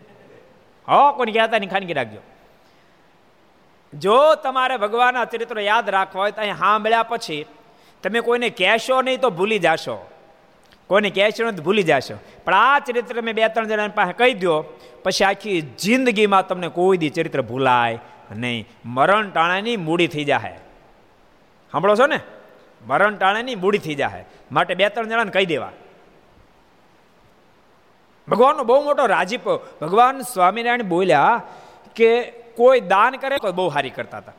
હો, કોઈને કહેતા નહીં ખાનગી રાખજો. જો તમારે ભગવાનના ચરિત્રો યાદ રાખવા હોય તો અહીં સાંભળ્યા પછી તમે કોઈને કહેશો નહીં તો ભૂલી જાશો. કોઈને કહેશો નહીં તો ભૂલી જશો. પણ આ ચરિત્ર મેં બે ત્રણ જણાની પાસે કહી દો પછી આખી જિંદગીમાં તમને કોઈ દી ચરિત્ર ભૂલાય નહીં. મરણ ટાણાની મૂડી થઈ જાય સાંભળો છો ને? મરણ ટાણાની મૂડી થઈ જાય માટે બે ત્રણ જણાને કહી દેવા. ભગવાનનો બહુ મોટો રાજીપો ભગવાન સ્વામિનારાયણ બોલ્યા કે કોઈ દાન કરે કોઈ બહુ હારી કરતા હતા.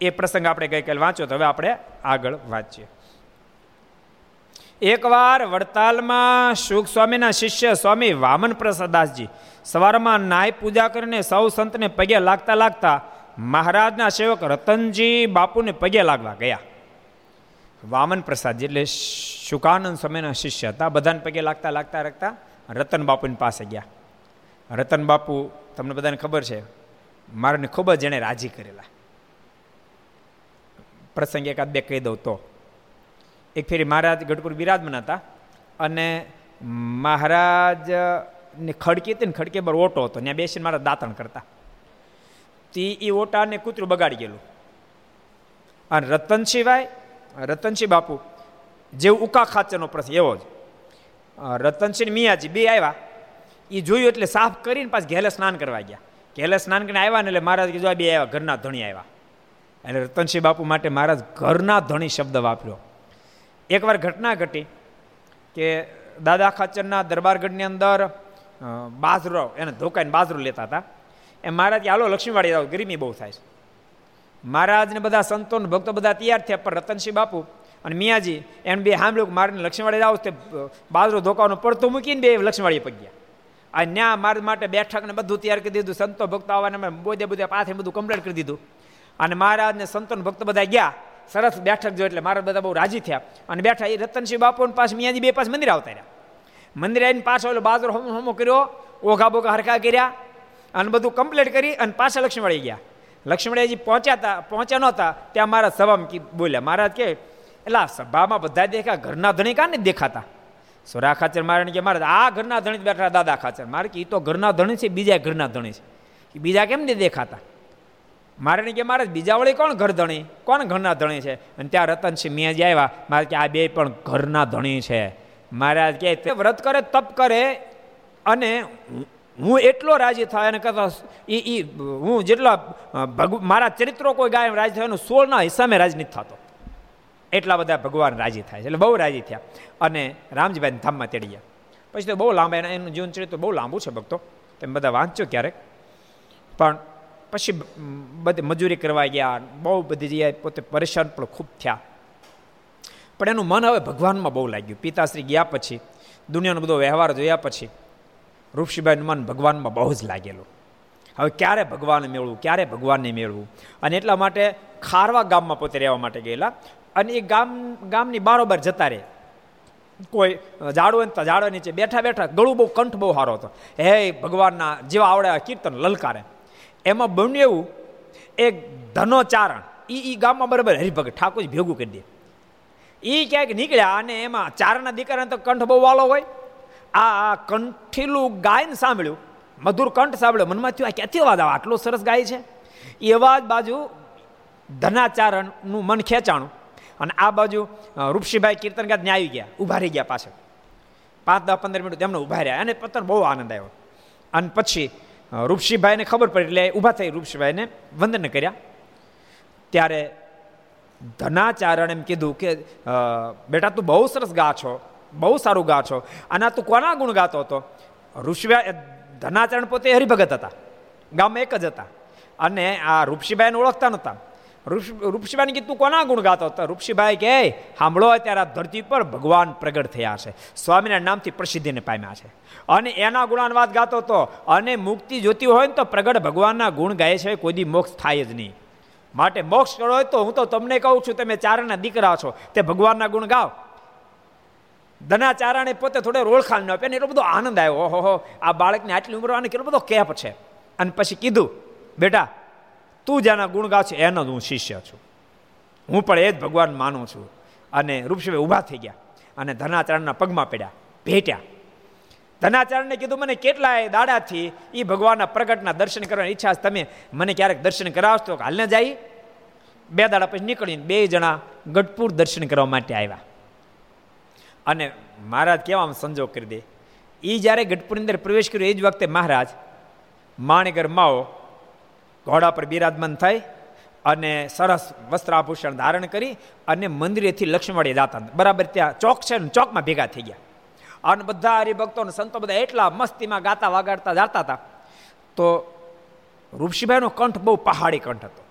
એ પ્રસંગ આપણે ગઈકાલે વાંચ્યો તો હવે આપણે આગળ વાંચીએ. એકવાર વડતાલમાં સુખ સ્વામીના શિષ્ય સ્વામી વામન પ્રસાદાસજી સવારમાં નાય પૂજા કરીને સૌ સંતને પગે લાગતા લાગતા મહારાજના સેવક રતનજી બાપુને પગે લાગવા ગયા. વામન પ્રસાદજી એટલે શુકાનંદ સ્વામીના શિષ્ય હતા. બધાને પગે લાગતા લાગતા લાગતા રતન બાપુની પાસે ગયા. રતન બાપુ, તમને બધાને ખબર છે, મારાને ખૂબ જ એણે રાજી કરેલા. પ્રસંગ એકાદ બે કહી દઉં તો. એક ફેરી મહારાજ ગઢપુર બિરાજમાન હતા અને મહારાજ ને ખડકી હતી ને ખડકી પર ઓટો હતો, ત્યાં બેસીને મારા દાંતણ કરતા. તે એ ઓટાને કૂતરું બગાડી ગયેલું. અને રતન સિવાય રતનસિંહ બાપુ, જેવું ઉકા ખાચરનો પ્રશ્ન એવો જ. રતનસિંહ મિયાજી, બે આવ્યા. એ જોયું એટલે સાફ કરીને પાછ ઘેલે સ્નાન કરવા ગયા. ઘેલે સ્નાન કરીને આવ્યા ને એટલે મહારાજ કીધું આ બે આવ્યા, ઘરના ધણી આવ્યા. એટલે રતનસિંહ બાપુ માટે મહારાજ ઘરના ધણી શબ્દ વાપર્યો. એકવાર ઘટના ઘટી કે દાદા ખાચરના દરબારગઢની અંદર બાજરો, એને ધોકાઈને બાજરો લેતા હતા. એ મહારાજ, હાલો, લક્ષ્મીવાડી જાઓ, ગરમી બહુ થાય છે. મહારાજને બધા સંતો ભક્તો બધા તૈયાર થયા, પણ રતનસિંહ બાપુ અને મિયાજી એમ બે સાંભળ્યું મારને લક્ષ્મણવાડી જાવ તે બાજરો ધોકાવાનો પડતો મૂકીને બે લક્ષ્મીવાડી પગ્યા આ ન્યા માર માટે બેઠક ને બધું તૈયાર કરી દીધું, સંતો ભક્તો આવવાને બોધે બધે પાથે બધું કમ્પ્લીટ કરી દીધું. અને મહારાજને સંતો ભક્તો બધા ગયા. સરસ બેઠક જો એટલે મારા બધા બહુ રાજી થયા. અને બેઠા એ રતનસિંહ બાપુ પાસે મિયાજી બે પાસે મંદિર આવતા રહ્યા. મંદિર આવીને પાછો એટલે બાજરો હમો હમો કર્યો, ઓઘા બોઘા હરખા કર્યા અને બધું કમ્પ્લીટ કરી અને પાછા લક્ષ્મણવાડી ગયા. લક્ષ્મણજી પહોંચ્યા હતા પહોંચ્યા નહોતા, ત્યાં મારા સભામાં બોલ્યા, મહારાજ કે એટલે સભામાં બધા દેખા ઘરના ધણી કાને દેખાતા? સોરા ખાચર મારે કે મારે, આ ઘરના ધણી બેઠા દાદા ખાચર. મારે કે એ તો ઘરના ધણી છે, બીજા ઘરના ધણી છે. એ બીજા કેમ નહીં દેખાતા? મારે કે મારે, બીજા વળી કોણ ઘર ધણી? કોણ ઘરના ધણી છે? અને ત્યાં રતનસિંહ મિયાજી આવ્યા. મારે કે આ બે પણ ઘરના ધણી છે. મહારાજ કે વ્રત કરે, તપ કરે, અને હું એટલો રાજી થાય અને કહેતા એ હું જેટલા મારા ચરિત્રો કોઈ ગાય રાજી થાય એનું સોળના હિસાબે રાજ નથી થતો. એટલા બધા ભગવાન રાજી થાય છે. એટલે બહુ રાજી થયા. અને રામજીભાઈ ધામમાં તેડી ગયા પછી તો બહુ લાંબા એના એનું જીવન ચરિત્ર બહુ લાંબુ છે ભક્તો. તમે બધા વાંચો ક્યારેક. પણ પછી બધી મજૂરી કરવા ગયા. બહુ બધી જગ્યાએ પોતે પરેશાન પણ ખૂબ થયા. પણ એનું મન હવે ભગવાનમાં બહુ લાગ્યું. પિતાશ્રી ગયા પછી, દુનિયાનો બધો વ્યવહાર જોયા પછી, ઋષિભાઈનું મન ભગવાનમાં બહુ જ લાગેલું. હવે ક્યારે ભગવાનને મેળવું? ક્યારે ભગવાનને મેળવું? અને એટલા માટે ખારવા ગામમાં પોતે રહેવા માટે ગયેલા. અને એ ગામ, ગામની બારોબાર જતા રહે. કોઈ ઝાડો તો ઝાડો નીચે બેઠા બેઠા ગળું બહુ, કંઠ બહુ સારો હતો. હે, ભગવાનના જેવા આવડે કીર્તન લલકારે. એમાં બન્યું એવું, એક ધનો ચારણ એ એ ગામમાં બરાબર હરિભગત ઠાકોર ભેગું કરી દે. એ ક્યાંક નીકળ્યા અને એમાં ચારના દીકરાને તો કંઠ બહુ વાલો હોય. આ કંઠીલું ગાયને સાંભળ્યું. મધુર કંઠ સાંભળ્યો. મનમાં થયું, આ ક્યાંથી અવાજ આવે? આટલો સરસ ગાય છે. એ જ બાજુ ધનાચારણનું મન ખેંચાણું. અને આ બાજુ રૂપસીભાઈ કીર્તન ત્યાં આવી ગયા, ઊભા રહી ગયા પાછળ. પાંચ દસ પંદર મિનિટ એમને ઊભા રહ્યા અને પતન બહુ આનંદ આવ્યો. અને પછી રૂપસીભાઈને ખબર પડી એટલે ઊભા થઈ રૂપસીભાઈને વંદન કર્યા. ત્યારે ધનાચારણ એમ કીધું કે બેટા તું બહુ સરસ ગા છો, બહુ સારું ગા છો. અને તું કોના ગુણ ગાતો હતો? ઋષિભાઈ ધનાચરણ પોતે હરિભગત હતા. ગામમાં એક જ હતા. અને આ રૂપસીભાઈને ઓળખતા નહોતા. રૂપસીભાઈ કીધું તું કોના ગુણ ગાતો? હતો રૂપસીભાઈ કે સાંભળો અત્યારે આ ધરતી પર ભગવાન પ્રગટ થયા છે. સ્વામીના નામથી પ્રસિદ્ધિને પામ્યા છે. અને એના ગુણાનવાદ ગાતો હતો અને મુક્તિ જોતી હોય ને તો પ્રગટ ભગવાનના ગુણ ગાય છે, કોઈ દી મોક્ષ થાય જ નહીં. માટે મોક્ષ કરો હોય તો હું તો તમને કહું છું, તમે ચારણના દીકરા છો, તે ભગવાનના ગુણ ગાઓ ધના ચારાણે પોતે થોડે રોળખાણ ન આપે ને એટલો બધો આનંદ આવ્યો. ઓહો, આ બાળકને આટલી ઉંમર અને કેટલો બધો કેપ છે. અને પછી કીધું, બેટા તું જેના ગુણ ગાવ છે એનો જ હું શિષ્ય છું. હું પણ એ જ ભગવાન માનું છું. અને રૂપસભાઈ ઊભા થઈ ગયા અને ધનાચરણના પગમાં પડ્યા, ભેટ્યા. ધનાચરણને કીધું, મને કેટલાય દાડાથી એ ભગવાનના પ્રગટના દર્શન કરવાની ઈચ્છા છે. તમે મને ક્યારેક દર્શન કરાવશો હાલને જાય. બે દાડા પછી નીકળીને બે જણા ગઢપુર દર્શન કરવા માટે આવ્યા. અને મહારાજ કેવા સંજોગ કરી દે. એ જ્યારે ગઢપુરની અંદર પ્રવેશ કર્યો, એ જ વખતે મહારાજ માણેગર માઓ ઘોડા પર બિરાજમાન થઈ અને સરસ વસ્ત્રાભૂષણ ધારણ કરી અને મંદિરેથી લક્ષ્મણવાડી જતા બરાબર ત્યાં ચોક છે ને, ચોકમાં ભેગા થઈ ગયા. અને બધા હરિભક્તો સંતો બધા એટલા મસ્તીમાં ગાતા વાગાડતા જાતા હતા. તો ઋષિભાઈનો કંઠ બહુ પહાડી કંઠ હતો.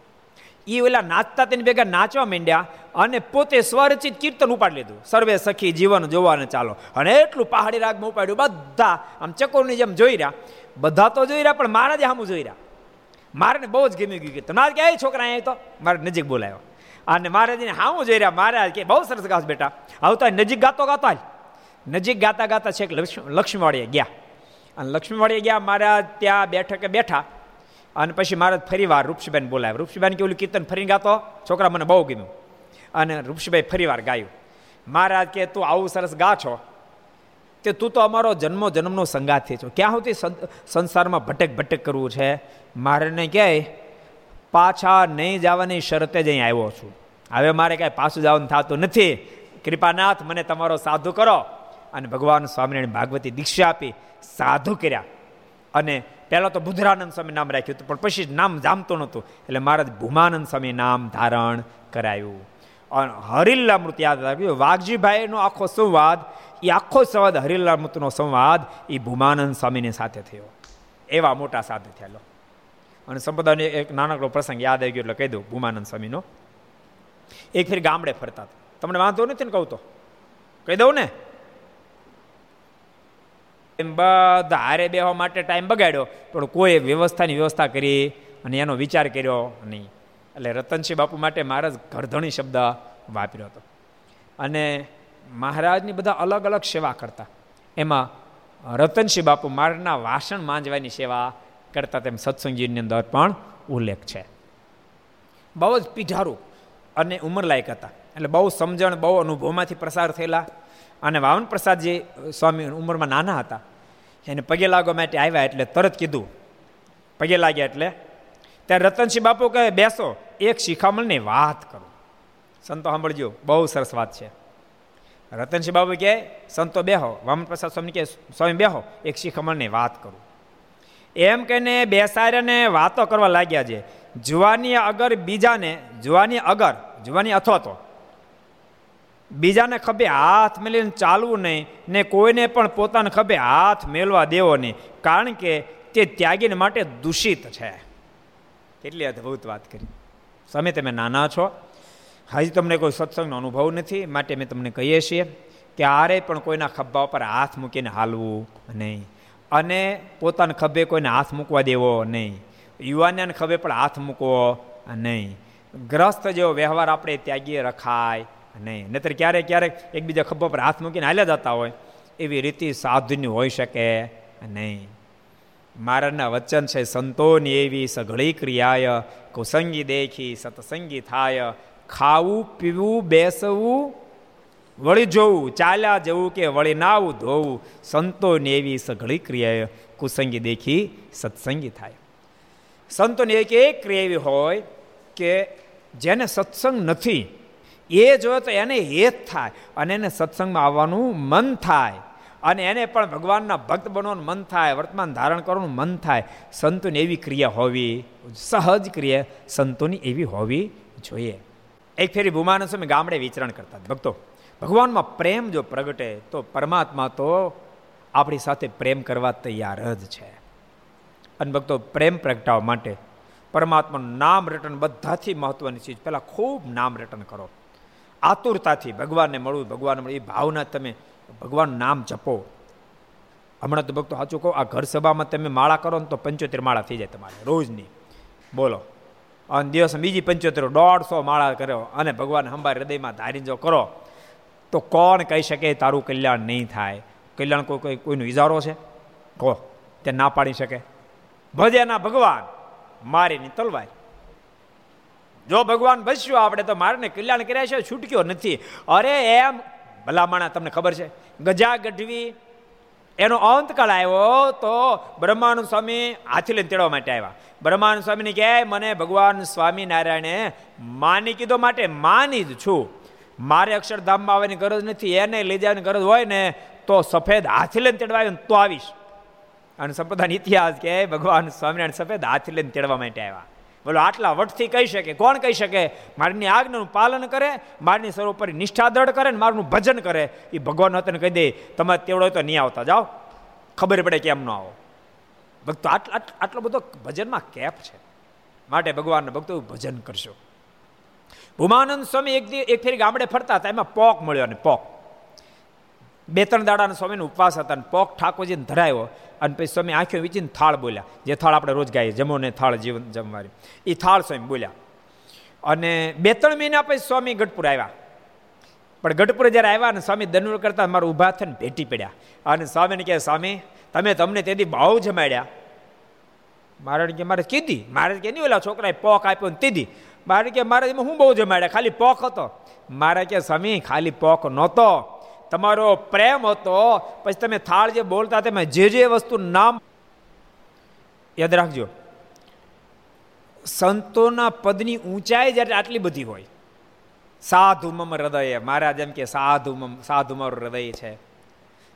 એ ઓલા નાચતા તેને ભેગા નાચવા માંડ્યા અને પોતે સ્વરચિત કીર્તન ઉપાડી લીધું. સર્વે સખી જીવન જોવાને ચાલો. અને એટલું પહાડી રાગમાં ઉપાડ્યું. બધા આમ ચકોરની જેમ જોઈ રહ્યા. બધા તો જોઈ રહ્યા, પણ મારા જ સામું જોઈ રહ્યા. મારે બહુ જ ગમી ગયું કે તમારે ક્યાંય છોકરા અહીં તો? મારે નજીક બોલાયો. અને મહારાજને હાવું જોઈ રહ્યા મહારાજ કે બહુ સરસ ગાસ બેટા. આવતા નજીક ગાતો ગાતો નજીક ગાતા ગાતા છેક લક્ષ્મીવાડીએ ગયા. અને લક્ષ્મીવાડીએ ગયા, મારા ત્યાં બેઠકે બેઠા. અને પછી મહારાજ ફરી વાર રૂપસીબેન બોલાવ્યા રૂપસીબેન કે ઓલું કીર્તન ફરી ગાતો? છોકરા મને બહુ ગમ્યું. અને રૂપસીભાઈ ફરી વાર ગાયું. મહારાજ કે તું આવું સરસ ગા છો તે તું તો અમારો જન્મો જન્મનો સંગાથી છો. ક્યાં સુધી સંસારમાં ભટક ભટક કરવું છે? મારે ને ક્યાંય? પાછા નહીં જવાની શરતે જ અહીં આવ્યો છું. હવે મારે કાંઈ પાછું જવાનું થતું નથી. કૃપાનાથ, મને તમારો સાધુ કરો. અને ભગવાન સ્વામિનારાયણ ભાગવતી દીક્ષા આપી સાધુ કર્યા. અને પહેલાં તો બુધરાનંદ સ્વામી નામ રાખ્યું હતું, પણ પછી નામ જામતું નહોતું. એટલે મહારાજ ભૂમાનંદ સ્વામી નામ ધારણ કરાયું. અને હરિલ્લા મૃત્યુ યાદ રાખ્યું વાઘજીભાઈનો આખો સંવાદ એ આખો સંવાદ હરિલાલ મૃતનો સંવાદ એ ભૂમાનંદ સ્વામીની સાથે થયો. એવા મોટા સાધુ થયેલો અને સંપદાનો એક નાનકડો પ્રસંગ યાદ આવી ગયો એટલે કહી દઉં, ભૂમાનંદ સ્વામીનો. એક ફેર ગામડે ફરતા તમને વાંધો નથી ને કહું તો? કહી દઉં ને? એમ બધા હારે બેહવા માટે ટાઈમ બગાડ્યો, પણ કોઈ વ્યવસ્થાની વ્યવસ્થા કરી અને એનો વિચાર કર્યો નહીં એટલે રતનસિંહ બાપુ માટે મહારાજ ઘરધણી શબ્દ વાપર્યો હતો. અને મહારાજની બધા અલગ અલગ સેવા કરતા. એમાં રતનસિંહ બાપુ મારના વાસણ માંજવાની સેવા કરતા તેમ સત્સંગીની અંદર પણ ઉલ્લેખ છે. બહુ જ પીઢારું અને ઉંમરલાયક હતા. એટલે બહુ સમજણ, બહુ અનુભવમાંથી પ્રસાર થયેલા અને વાવન પ્રસાદજી સ્વામી ઉંમરમાં નાના હતા. એને પગે લાગવા માટે આવ્યા એટલે તરત કીધું, પગે લાગ્યા એટલે? ત્યારે રતનસિંહ બાપુ કહે, બેસો, એક શિખામણની વાત કરો. સંતો સાંભળજો, બહુ સરસ વાત છે. રતનસિંહ બાબુ કહે, સંતો બેહો, વામન પ્રસાદ સ્વામી કે સ્વામી બેહો. એક શિખમણની વાત કરું. એમ કહીને બેસાડ્યાને વાતો કરવા લાગ્યા છે, જુવાની અગર બીજાને, જુવાની અગર, જુવાની અથવા તો બીજાને ખભે હાથ મેલીને ચાલવું નહીં ને કોઈને પણ પોતાને ખભે હાથ મેળવા દેવો નહીં, કારણ કે તે ત્યાગીને માટે દૂષિત છે. કેટલી અદ્ભુત વાત કરી. સમય તમે નાના છો? હજી તમને કોઈ સત્સંગનો અનુભવ નથી માટે મેં તમને કહીએ છીએ કે આરે પણ કોઈના ખભા ઉપર હાથ મૂકીને હાલવું નહીં. અને પોતાના ખભે કોઈને હાથ મૂકવા દેવો નહીં. યુવાનને ખભે પણ હાથ મૂકવો નહીં. ગ્રસ્ત જેવો વ્યવહાર આપણે ત્યાગીએ રખાય નહીં. નહીતર ક્યારેક ક્યારેક એકબીજા ખભા પર હાથ મૂકીને હાલ્યા જતા હોય, એવી રીતિ સાધુની હોઈ શકે નહીં. મારાના વચન છે, સંતોની એવી સઘળી ક્રિયાય, કુસંગી દેખી, સત્સંગી થાય ખાવું, પીવું, બેસવું, વળી જોવું, ચાલ્યા જવું કે વળી નાવું, ધોવું સંતોની એવી સઘળી ક્રિયાએ કુસંગી દેખી સત્સંગી થાય. સંતોની એક એક ક્રિયા એવી હોય કે જેને સત્સંગ નથી, એ જોયો તો એને હેત થાય અને એને સત્સંગમાં આવવાનું મન થાય અને એને પણ ભગવાનના ભક્ત બનવાનું મન થાય, વર્તમાન ધારણ કરવાનું મન થાય, સંતોની એવી ક્રિયા હોવી, સહજ ક્રિયા સંતોની એવી હોવી જોઈએ. એક ફેરી ભૂમાનંદ ગામડે વિચરણ કરતા ભક્તો, ભગવાનમાં પ્રેમ જો પ્રગટે, તો પરમાત્મા તો આપણી સાથે પ્રેમ કરવા તૈયાર જ છે. અને ભક્તો, પ્રેમ પ્રગટાવવા માટે પરમાત્માનું નામ રટન બધાથી મહત્વની ચીજ પહેલાં ખૂબ નામ રટન કરો. આતુરતાથી ભગવાનને મળવું ભગવાન મળવું, એ ભાવના તમે ભગવાનનું નામ જપો. હમણાં તો ભક્તો સાચું કહો, આ ઘર સભામાં તમે માળા કરો ને તો પંચોતેર માળા થઈ જાય તમારે, રોજની. બોલો. અને દિવસ બીજી પંચોતેર દોઢસો માળા કર્યો અને ભગવાન હંબાર હૃદયમાં ધારી જો કરો, તો કોણ કહી શકે તારું કલ્યાણ નહીં થાય? કલ્યાણ કોઈ કોઈ કોઈનો ઇજારો છે? કહો તે ના પાડી શકે. ભજે ના ભગવાન મારીની તલવાર જો ભગવાન બસ્યો આપણે, તો મારને કલ્યાણ કર્યા છે, છૂટક્યો નથી. અરે એમ ભલામણા તમને ખબર છે? ગજા ગઢવી એનો અંતકાળ આવ્યો તો બ્રહ્માનંદ સ્વામી હાથી લઈને તેડવા માટે આવ્યા. બ્રહ્માનંદ સ્વામીને કહે, મને ભગવાન સ્વામિનારાયણે માની કીધો માટે માની જ છું. મારે અક્ષરધામમાં આવવાની ગરજ નથી, એને લઈ જવાની ગરજ હોય ને, તો સફેદ હાથી લઈને તેડવા આવ્યો તો આવીશ. અને સંપ્રદાય ઇતિહાસ કે ભગવાન સ્વામિનારાયણ સફેદ હાથી લઈને તેડવા માટે આવ્યા. બોલો, આટલા વટથી કહી શકે. કોણ કહી શકે? મારની આજ્ઞાનું પાલન કરે, મારની સર્વોપરી નિષ્ઠા દ્રઢ કરે ને મારનું ભજન કરે. એ ભગવાન હતા કહી દે, તમે તેવડો તો નહીં આવતા. જાઓ. ખબર પડે કેમ ન આવો. ભક્તો આટલા આટલો બધો ભજનમાં કેપ છે. માટે ભગવાનને ભક્તો ભજન કરશો ભૂમાનંદ સ્વામી એક એક ફેરી ગામડે ફરતા હતા, એમાં પોક મળ્યો અને પોક. બે ત્રણ દાડાના સ્વામીનો ઉપવાસ હતા અને પોક ઠાકોરજીને ધરાયો અને પછી સ્વામી આંખો વીચીને થાળ બોલ્યા. જે થાળ આપણે રોજ ગાઈએ, જમો ને થાળ જીવન જમવાની. એ થાળ સ્વામી બોલ્યા. અને બે ત્રણ મહિના પછી સ્વામી ગઢપુર આવ્યા. પણ ગઢપુર જ્યારે આવ્યા ને સ્વામી દનુર કરતા મારું ઊભા થઈને ભેટી પડ્યા. અને સ્વામીને કહે સ્વામી, તમે તમને તેથી બહુ જમાડ્યા. મારે કે મારે કીધી. મારે કે નહીં ઓલા છોકરાએ પોક આપ્યો ને તીધી મારે કે મારે હું બહુ જમાડ્યા, ખાલી પોક હતો. મારે કે સ્વામી, ખાલી પોક નહોતો. તમારો પ્રેમ હતો, પછી તમે થાળ જે બોલતા તમે જે જે વસ્તુ નામ યાદ રાખજો. સંતોના પદની ઊંચાઈ જ્યારે આટલી બધી હોય સાધુમમ હૃદય, મહારાજ એમ કે સાધુમમ સાધુ મારું હૃદય છે.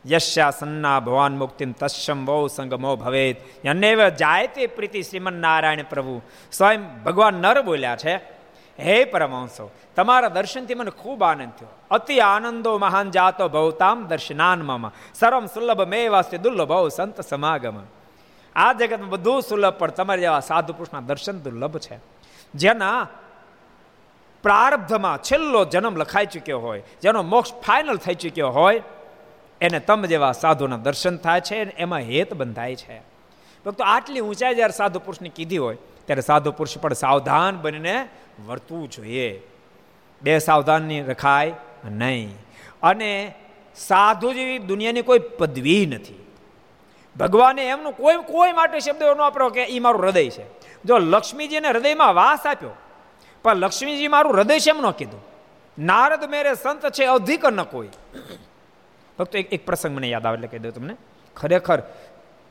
યશ્યા સન્ના ભવાન મુક્તિ તસ્યમ બહુ સંગમો ભવેત. અનેવ જાય તે પ્રીતિ શ્રીમન નારાયણ પ્રભુ. સ્વયં ભગવાન નર બોલ્યા છે હે પરમહંસો તમારા દર્શનથી મને ખૂબ આનંદ થયો અતિ આનંદો મહાન જાતો ભવતામ દર્શનાન મમ સર્વમ સુલભ મે વાસ્તે દુર્લભ સંત સમાગમ આ જગતમાં બધું સુલભ પણ તમારા જેવા સાધુ પુરુષના દર્શન દુર્લભ છે જેના પ્રારબ્ધમાં છેલ્લો જન્મ લખાઈ ચૂક્યો હોય જેનો મોક્ષ ફાઇનલ થઈ ચૂક્યો હોય એને તમ જેવા સાધુના દર્શન થાય છે એમાં હેત બંધાય છે ફક્ત આટલી ઊંચાઈ જ્યારે સાધુ પુરુષની કીધી હોય ત્યારે સાધુ પુરુષ પણ સાવધાન બનીને વર્તવું જોઈએ. બે સાવધાનની રખાય નહીં. અને સાધુ જેવી દુનિયાની કોઈ પદવી નથી. ભગવાને એમનું કોઈ કોઈ માટે શબ્દ એનો વાપરો કે એ મારું હૃદય છે. જો લક્ષ્મીજીને હૃદયમાં વાસ આપ્યો, પણ લક્ષ્મીજી મારું હૃદય છે એમ ન કીધું? નારદ મેરે સંત છે, અધિક ન કોઈ. ફક્ત એક પ્રસંગ મને યાદ આવે એટલે કહી દઉં તમને. ખરેખર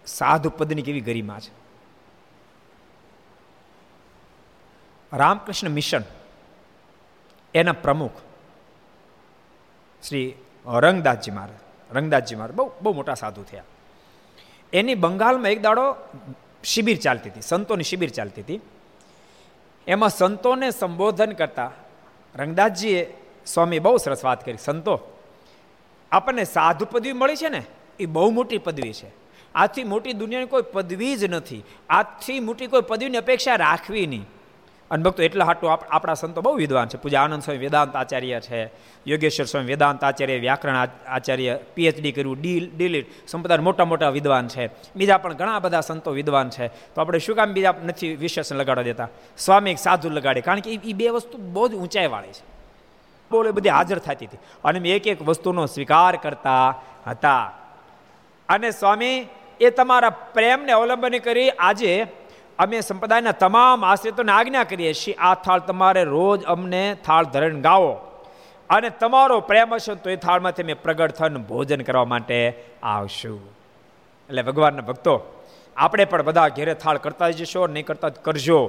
સાધુ પદની કેવી ગરિમા છે. રામકૃષ્ણ મિશન, એના પ્રમુખ શ્રી રંગદાસજી મહારાજ રંગદાસજી મહારાજ બહુ બહુ મોટા સાધુ થયા. એની બંગાળમાં એક દાડો શિબિર ચાલતી હતી, સંતોની શિબિર ચાલતી હતી. એમાં સંતોને સંબોધન કરતા રંગદાસજીએ સ્વામી બહુ સરસ વાત કરી, સંતો, આપણને સાધુ પદવી મળી છે ને? એ બહુ મોટી પદવી છે. આથી મોટી દુનિયાની કોઈ પદવી જ નથી. આજથી મોટી કોઈ પદવીની અપેક્ષા રાખવી નહીં. અને ભક્તો, એટલા હાટું આપણા સંતો બહુ વિદ્વાન છે. પૂજા આનંદ સ્વામી વેદાંત આચાર્ય છે, યોગેશ્વર સ્વામી વેદાંત આચાર્ય, વ્યાકરણ આચાર્ય પીએચડી કર્યું ડી ડીલીટ સંપ્રદાય મોટા મોટા વિદ્વાન છે. બીજા પણ ઘણા બધા સંતો વિદ્વાન છે. તો આપણે શું કામ બીજા નથી વિશેષણ લગાડવા દેતા? સ્વામી એક સાધુ લગાડે, કારણ કે એ બે વસ્તુ બહુ જ ઊંચાઈવાળી છે. બોલે બધી હાજર થતી હતી. અને એક એક વસ્તુનો સ્વીકાર કરતા હતા. અને સ્વામી, એ તમારા પ્રેમને અવલંબન કરી આજે અમે સંપ્રદાયના તમામ આશ્રિતોને આજ્ઞા કરીએ છીએ, આ થાળ તમારે રોજ અમને થાળ ધરણ ગાવો. અને તમારો પ્રેમ હશે તો એ થાળમાંથી અમે પ્રગટ થઈને ભોજન કરવા માટે આવશું. એટલે ભગવાનના ભક્તો, આપણે પણ બધા ઘેરે થાળ કરતા જશો, નહીં કરતા કરજો.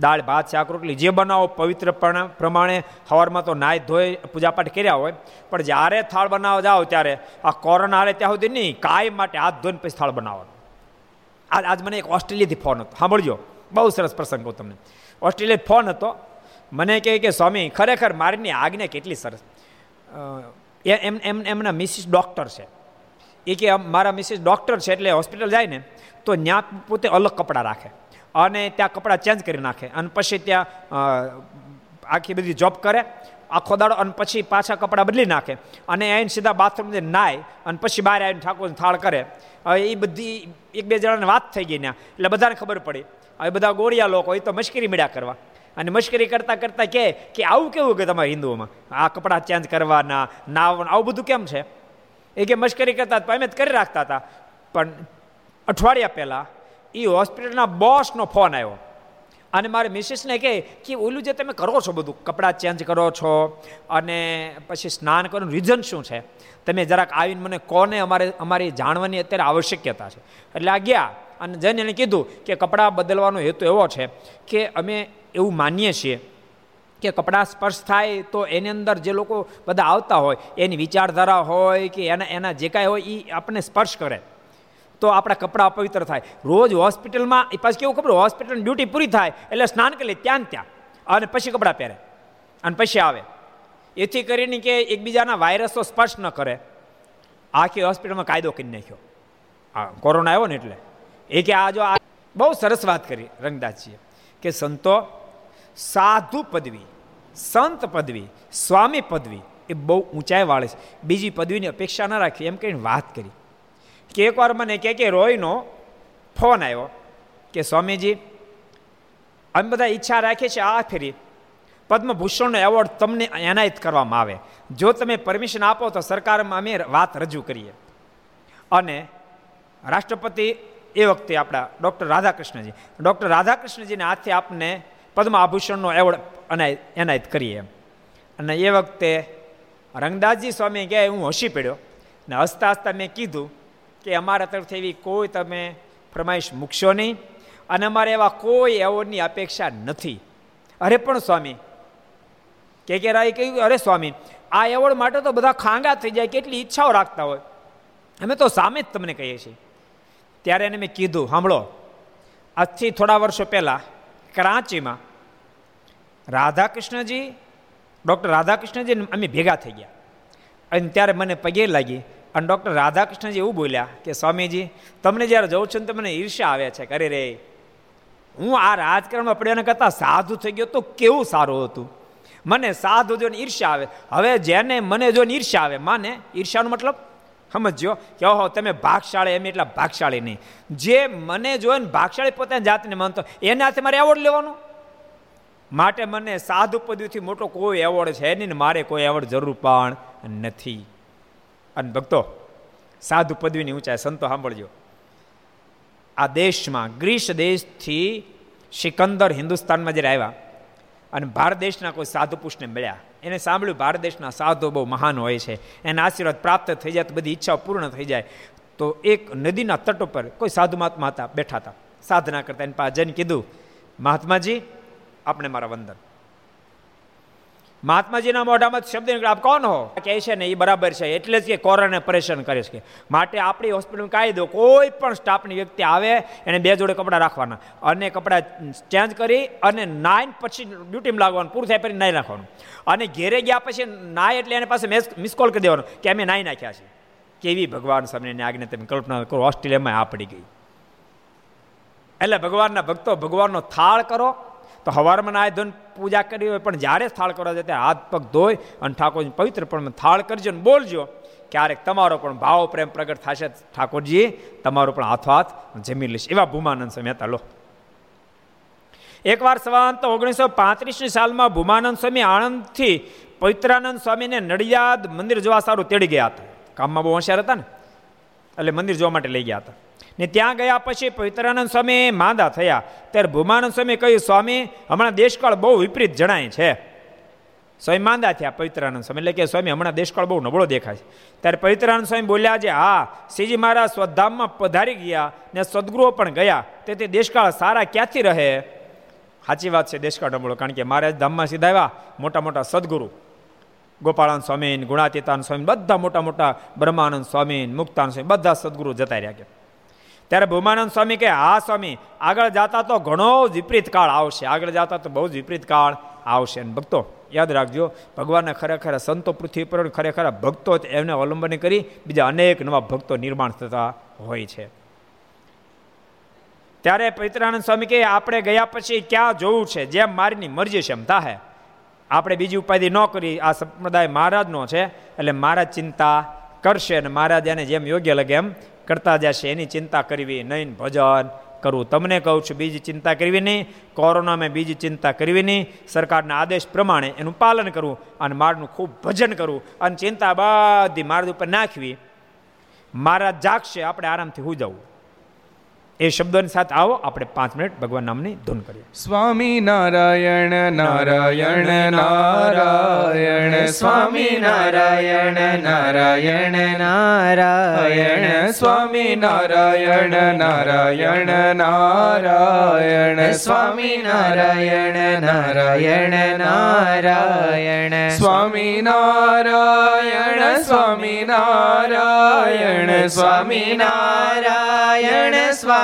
દાળ, ભાત, શાક, રોટલી જે બનાવો, પવિત્ર પ્રમાણે સવારમાં તો નાય ધોઈ પૂજાપાઠ કર્યા હોય, પણ જ્યારે થાળ બનાવવા જાઓ ત્યારે આ કોરોના હાલે ત્યાં સુધી નહીં, કાયમ માટે હાથ ધોઈને પછી થાળ બનાવવાનો. આજ મને એક ઓસ્ટ્રેલિયાથી ફોન હતો. સાંભળજો, બહુ સરસ પ્રસંગ કહું તમને. ઓસ્ટ્રેલિયા ફોન હતો, મને કહે કે, સ્વામી, ખરેખર મારીની આજ્ઞા કેટલી સરસ. એમ એમ એમના મિસિસ ડૉક્ટર છે. એ કે મારા મિસિસ ડૉક્ટર છે એટલે હોસ્પિટલ જાય ને, તો ત્યાં પોતે અલગ કપડાં રાખે અને ત્યાં કપડાં ચેન્જ કરી નાખે અને પછી ત્યાં આખી બધી જોબ કરે આખો દાડો અને પછી પાછા કપડાં બદલી નાખે. અને આવીને સીધા બાથરૂમથી નાય અને પછી બહાર આવીને ઠાકોરને થાળ કરે. હવે એ બધી એક બે જણાને વાત થઈ ગઈ ત્યાં. એટલે બધાને ખબર પડી. હવે બધા ગોળિયા લોકો એ તો મશ્કરી મળ્યા કરવા. અને મશ્કરી કરતાં કરતાં કહે કે આવું કેવું કે તમારા હિન્દુઓમાં? આ કપડાં ચેન્જ કરવાના, નાવના, આવું બધું કેમ છે? એ કે મશ્કરી કરતા અમે જ કરી રાખતા હતા. પણ અઠવાડિયા પહેલાં એ હોસ્પિટલના બોસનો ફોન આવ્યો. અને મારે મિસિસને કહે કે ઓલું જે તમે કરો છો બધું, કપડાં ચેન્જ કરો છો અને પછી સ્નાન કરવાનું રીઝન શું છે? તમે જરાક આવીને મને કોને અમારે, અમારી જાણવાની અત્યારે આવશ્યકતા છે. એટલે આ ગયા અને જઈને એને કીધું કે કપડાં બદલવાનો હેતુ એવો છે કે અમે એવું માનીએ છીએ કે કપડાં સ્પર્શ થાય તો એની અંદર જે લોકો બધા આવતા હોય, એની વિચારધારા હોય કે એના એના જે કાંઈ હોય એ આપણને સ્પર્શ કરે. તો આપણા કપડાં અપવિત્ર થાય. રોજ હોસ્પિટલમાં, એ પાછું કેવું ખબર? હોસ્પિટલની ડ્યુટી પૂરી થાય, એટલે સ્નાન કરી લે ત્યાં ત્યાં. અને પછી કપડાં પહેરે. અને પછી આવે. એથી કરીને કે એકબીજાના વાયરસો સ્પર્શ ન કરે. આખી હોસ્પિટલમાં કાયદો કરી નાખ્યો. હા કોરોના આવ્યો ને એટલે. એ કે આ જો આ બહુ સરસ વાત કરી, રંગદાસજીએ. કે સંતો સાધુ પદવી, સંત પદવી, સ્વામી પદવી એ બહુ ઊંચાઈ વાળે છે. બીજી પદવીની અપેક્ષા ન રાખી, એમ કહીને વાત કરી. કે એકવાર મને કે કે રોયનો ફોન આવ્યો કે સ્વામીજી, અમે બધા ઈચ્છા રાખીએ છીએ આ ફેરી પદ્મભૂષણનો એવોર્ડ તમને એનાયત કરવામાં આવે. જો તમે પરમિશન આપો તો સરકારમાં અમે વાત રજૂ કરીએ. અને રાષ્ટ્રપતિ એ વખતે આપણા ડૉક્ટર રાધાકૃષ્ણજી, ડૉક્ટર રાધાકૃષ્ણજીને હાથે આપને પદ્મ આભૂષણનો એવોર્ડ એનાયત કરીએ એમ. અને એ વખતે રંગદાસજી સ્વામી કહે હું હસી પડ્યો ને હસતા હસતા મેં કીધું કે અમારા તરફથી એવી કોઈ તમે ફરમાઈશ મૂકશો નહીં. અને અમારે એવા કોઈ એવોર્ડની અપેક્ષા નથી. અરે પણ સ્વામી, કે કે રાય કહ્યું, અરે સ્વામી, આ એવોર્ડ માટે તો બધા ખાંગા થઈ જાય, કેટલી ઈચ્છાઓ રાખતા હોય. અમે તો સામે જ તમને કહીએ છીએ. ત્યારે એને મેં કીધું સાંભળો આજથી થોડા વર્ષો પહેલાં કરાંચીમાં રાધાકૃષ્ણજી, ડૉક્ટર રાધાકૃષ્ણજી અમે ભેગા થઈ ગયા. અને ત્યારે મને પગે લાગી અને ડૉક્ટર રાધાકૃષ્ણજી એવું બોલ્યા કે, સ્વામીજી, તમને જ્યારે જવું છું ને તો મને ઈર્ષ્યા આવે છે. કરે રે, હું આ રાજકારણમાં પડ્યાને કરતાં સાધુ થઈ ગયો તો કેવું સારું હતું? મને સાધુ જોઈને ઈર્ષ્યા આવે. હવે જેને મને જોઈને ઈર્ષ્યા આવે, માને? ઈર્ષ્યાનો મતલબ? સમજો કે, ઓહો, તમે ભાગશાળી, એમ એટલા ભાગશાળી નહીં. જે મને જોઈને ભાગશાળી પોતાની જાતને માનતો, એને હાથે મારે એવોર્ડ લેવાનો? માટે મને સાધુ પદવીથી મોટો કોઈ એવોર્ડ છે નહીં મારે કોઈ એવોર્ડ જરૂર પણ નથી. અને ભક્તો, સાધુ પદવીની ઊંચાઈ સંતો સાંભળજો. આ દેશમાં, ગ્રીસ દેશથી સિકંદર હિન્દુસ્તાનમાં જ્યારે આવ્યા અને ભારત દેશના કોઈ સાધુ પુરુષને મળ્યા, એને સાંભળ્યું, ભારત દેશના સાધુ બહુ મહાન હોય છે, એના આશીર્વાદ પ્રાપ્ત થઈ જાય, તો બધી ઈચ્છાઓ પૂર્ણ થઈ જાય. તો એક નદીના તટ ઉપર કોઈ સાધુ મહાત્મા હતા, બેઠા હતા, સાધના કરતા, એની પાસે જઈને કીધું, મહાત્માજી આપણે મારા વંદન. મહાત્માજીના મોઢામાં શબ્દ નીકળે. આપ કોણ હો? કહે છે ને એ બરાબર છે, એટલે જ કે કોરોના પરેશાન કરે છે માટે આપણી હોસ્પિટલમાં કાયદો, કોઈ પણ સ્ટાફની વ્યક્તિ આવે, એને બે જોડે કપડાં રાખવાના. અને કપડાં ચેન્જ કરી અને નાઈન પછી ડ્યુટીમાં લાગવાનું, પૂરું થાય પછી નાઈ નાખવાનું. અને ઘેરે ગયા પછી નાય એટલે એને પાસે મિસ કોલ કરી દેવાનો કે અમે નાઈ નાખ્યા છે. કેવી ભગવાન સામેની આજ્ઞા તમે કલ્પના કરો, ઓસ્ટ્રેલિયામાં આ પડી ગઈ. એટલે ભગવાનના ભક્તો ભગવાનનો થાળ કરો તો હવારમાં નાય ધોઈને પૂજા કરી હોય, પણ જ્યારે થાળ કરવા જાય ત્યારે હાથ પગ ધોઈ અને ઠાકોરજી પવિત્ર પણ થાળ કરજો ને બોલજો. ક્યારેક તમારો પણ ભાવ પ્રેમ પ્રગટ થશે. ઠાકોરજી, તમારો પણ હાથો હાથ જમી લઈશ. એવા ભૂમાનંદ સ્વામી હતા, લો. એકવાર સવાંત ઓગણીસો પાંત્રીસની સાલમાં ભૂમાનંદ સ્વામી આણંદથી પવિત્રાનંદ સ્વામીને નડિયાદ મંદિર જોવા સારું તેડી ગયા હતા. કામમાં બહુ હોશિયાર હતા ને. એટલે મંદિર જોવા માટે લઈ ગયા હતા. ને ત્યાં ગયા પછી પવિત્રાનંદ સ્વામી માંદા થયા. ત્યારે ભૂમાનંદ સ્વામી કહ્યું, સ્વામી, હમણાં દેશકાળ બહુ વિપરીત જણાય છે. સ્વામી માંદા થયા પવિત્રાનંદ સ્વામી. એટલે કે સ્વામી, હમણાં દેશકાળ બહુ નબળો દેખાય છે. ત્યારે પવિત્રાનંદ સ્વામી બોલ્યા છે, હા, શ્રીજી મહારાજ સ્વધામમાં પધારી ગયા ને સદગુરુઓ પણ ગયા. તેથી દેશકાળ સારા ક્યાંથી રહે? સાચી વાત છે, દેશકાળ નબળો. કારણ કે મહારાજ ધામમાં સીધા આવ્યા, મોટા મોટા સદગુરુ. ગોપાળાન સ્વામી ગુણાતીતાન સ્વામી, બધા મોટા મોટા બ્રહ્માનંદ સ્વામી મુક્તાન સ્વામી, બધા સદગુરુ જતા રહ્યા કે ત્યારે ભૂમાનંદ સ્વામી કે હા સ્વામી, આગળ જતા તો ઘણો વિપરીત કાળ આવશે. આગળ જતા તો બહુ જ વિપરીત કાળ આવશે. અને ભક્તો, યાદ રાખજો, ભગવાનને ખરેખર સંતો પૃથ્વી પર ખરેખર ભક્તો એમને અવલંબન કરી બીજા અનેક નવા ભક્તો નિર્માણ થતા હોય છે. ત્યારે પવિત્રાનંદ સ્વામી કે આપણે ગયા પછી ક્યાં જોવું છે? જેમ મારીની મરજી છે એમ થાય આપણે બીજી ઉપાધિ ન કરી. આ સંપ્રદાય મહારાજનો છે, એટલે મહારાજ ચિંતા કરશે અને મહારાજ એને જેમ યોગ્ય લાગે એમ કરતા જશે, એની ચિંતા કરવી નહીં, ભજન કરવું તમને કહું છું, બીજી ચિંતા કરવી નહીં કોરોનામાં બીજી ચિંતા કરવી નહીં. સરકારના આદેશ પ્રમાણે એનું પાલન કરવું અને મારનું ખૂબ ભજન કરવું અને ચિંતા બધી માર્ગ ઉપર નાખવી. મારા જાગશે, આપણે આરામથી હું જવું એ શબ્દોની સાથે આવો, આપણે પાંચ મિનિટ ભગવાન નામની ધૂન કરીએ. સ્વામી નારાયણ નારાયણ નારાયણ, સ્વામી નારાયણ નારાયણ નારાયણ, સ્વામી નારાયણ નારાયણ નારાયણ, સ્વામી નારાયણ નારાયણ નારાયણ, સ્વામી નારાયણ સ્વામી નારાયણ સ્વામી નારાયણ, સ્વામી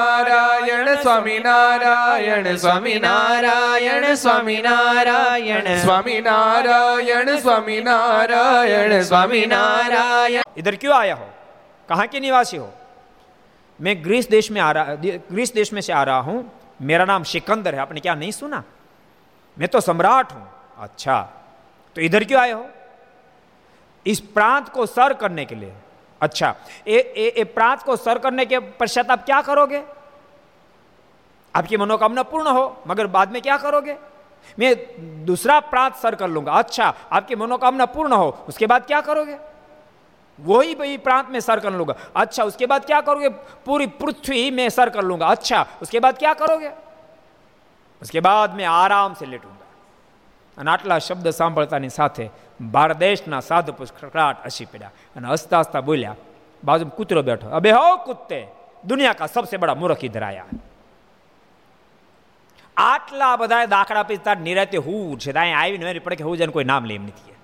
नारायण स्वामी नारायण स्वामी नारायण स्वामी नारायण स्वामी नारायण स्वामी नारायण स्वामी नारायण। इधर क्यों आया हो? कहाँ के निवासी हो? मैं ग्रीस देश में आ रहा ग्रीस देश में से आ रहा हूँ। मेरा नाम सिकंदर है आपने क्या नहीं सुना? मैं तो सम्राट हूँ। अच्छा तो इधर क्यों आए हो? इस प्रांत को सर करने के लिए। अच्छा ये ये, ये प्रांत को सर करने के पश्चात आप क्या करोगे आपकी मनोकामना पूर्ण हो मगर बाद में क्या करोगे मैं दूसरा प्रांत सर कर लूंगा अच्छा आपकी मनोकामना पूर्ण हो उसके बाद क्या करोगे वही वही प्रांत में सर कर लूंगा अच्छा उसके बाद क्या करोगे पूरी पृथ्वी में सर कर लूंगा अच्छा उसके बाद क्या करोगे उसके बाद मैं आराम से लेटूंगा અને આટલા શબ્દ સાંભળતાની સાથે ભારદેશના સાધુ પુષ્કરાટ હસી પડ્યા અને હસતા હસતા બોલ્યા, બાજુમાં કૂતરો બેઠો. અબે હો કુત્તે દુનિયા કા સબસે બડા મૂર્ખ ઇધર આટલા બધા દાખલા પછી તાર નિરાતે હું છે ત્યાં આવીને મારી પડે કે હું જેને કોઈ નામ લે એમ નથી.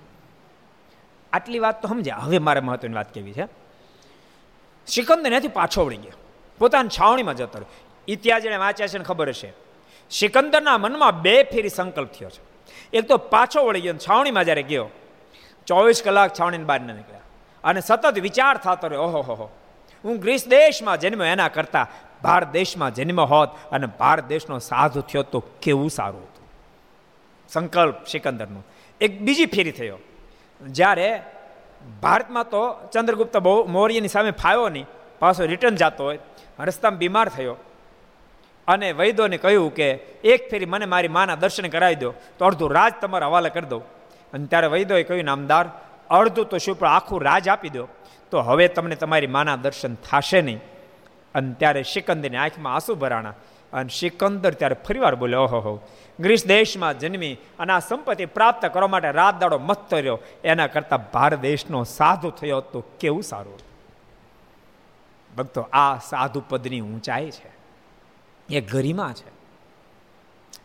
આટલી વાત તો સમજ્યા. હવે મારે મહત્વની વાત કેવી છે? સિકંદર નથી પાછો વળી ગયો. પોતાની છાવણીમાં જતો રહ્યો. ઇતિહાસ જેને વાંચ્યા છે ખબર હશે. સિકંદરના મનમાં બે ફેરી સંકલ્પ થયો છે. એક તો પાછો વળી ગયો છાવણીમાં જ્યારે ગયો ચોવીસ કલાક છાવણીની બહાર ન નીકળ્યા. અને સતત વિચાર થતો રહ્યો, ઓહો, હો, હું. ગ્રીસ દેશમાં જન્મ્યો, એના કરતા ભારત દેશમાં જન્મ હોત અને ભારત દેશનો સાધુ થયો તો કેવું સારું હતું. સંકલ્પ સિકંદરનો. એક બીજી ફેરી થયો. જ્યારે ભારતમાં તો ચંદ્રગુપ્ત બહુ મૌર્યની સામે ફાયો નહીં, પાછો રિટર્ન જતો હોય રસ્તામાં બીમાર થયો. અને વૈદોને કહ્યું કે, એક ફેરી મને મારી માના દર્શન કરાવી દો, તો અડધું રાજ તમારા હવાલે કરી દો અને ત્યારે વૈદોએ કહ્યું, નામદાર, અડધું તો શું પણ આખું રાજ આપી દો. તો હવે તમને તમારી માના દર્શન થશે નહીં. અને ત્યારે સિકંદરની આંખમાં આંસુ ભરાણા. અને સિકંદર ત્યારે ફરીવાર બોલ્યો, ઓહો, હો. ગ્રીસ દેશમાં જન્મી અને આ સંપત્તિ પ્રાપ્ત કરવા માટે રાત દાડો મત રહ્યો એના કરતાં ભારત દેશનો સાધુ થયો તો કેવું સારું? ભક્તો, આ સાધુ પદની ઊંચાઈ છે. એ ગરિમા છે.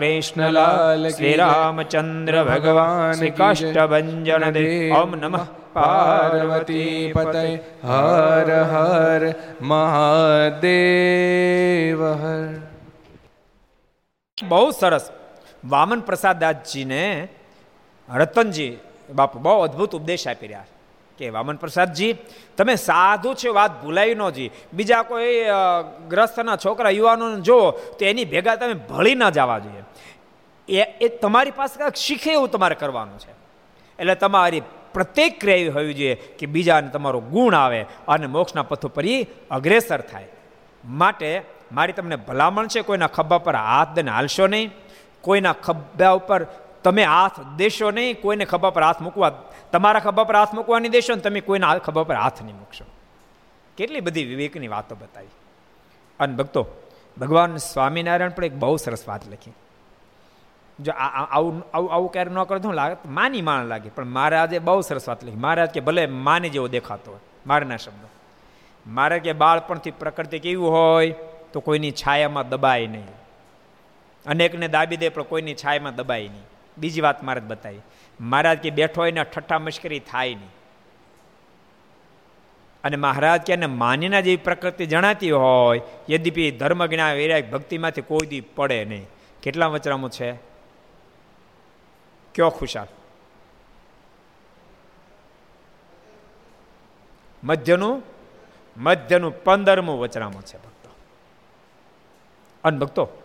કૃષ્ણલાલ શ્રી રામચંદ્ર ભગવાન શ્રી કાષ્ટભંજન દેવ ઓમ નમઃ પાર્વતી પતય હર હર મહાદેવ હર બહુ સરસ વામન પ્રસાદ દાસજીને રતનજી બાપુ બહુ અદ્ભુત ઉપદેશ આપી રહ્યા કે, વામન પ્રસાદજી, તમે સાધુ છે, વાત ભૂલાવી ન જી. બીજા કોઈ ગ્રસ્તના છોકરા, યુવાનોને જો તો એની ભેગા તમે ભળી ન જવા જોઈએ. એ એ તમારી પાસે કાંઈક શીખે એવું તમારે કરવાનું છે. એટલે તમારી પ્રત્યેક ક્રિયા એવી હોવી જોઈએ કે બીજાને તમારો ગુણ આવે અને મોક્ષના પથ ઉપર એ અગ્રેસર થાય. માટે મારી તમને ભલામણ છે, કોઈના ખભા પર હાથ દઈને હાલશો નહીં. કોઈના ખભા ઉપર તમે હાથ દેશો નહીં, કોઈને ખભા પર હાથ મૂકવા તમારા ખભા પર હાથ મૂકવાની દેશો ને તમે કોઈના ખભા પર હાથ નહીં મૂકશો. કેટલી બધી વિવેકની વાતો બતાવી. અને ભક્તો, ભગવાન સ્વામિનારાયણ પણ એક બહુ સરસ વાત લખી. જો આવું આવું આવું ક્યારે ન કરે તો લાગે, માની માણ લાગે, પણ મહારાજે બહુ સરસ વાત લખી. મહારાજ કે ભલે માને જેવો દેખાતો હોય, મારના શબ્દો. મારે કે બાળપણથી પ્રકૃતિ કેવું હોય, તો કોઈની છાયામાં દબાય નહીં. અનેકને દાબી દે, પણ કોઈની છાયામાં દબાય નહીં. બીજી વાત મારે બતાવી. મહારાજ કે બેઠો હોય ને ઠઠ્ઠા મશ્કરી થાય નહીં. અને મહારાજ કે માનીના જેવી પ્રકૃતિ જણાતી હોય, યદ્યપી ધર્મ જ્ઞાન વૈરાગ ભક્તિમાંથી કોઈ દી પડે નહીં. કેટલા વચરામું છે? કયો ખુશાલ? મધ્યનું? મધ્યનું પંદરમું વચરામું છે ભક્તો. અન ભક્તો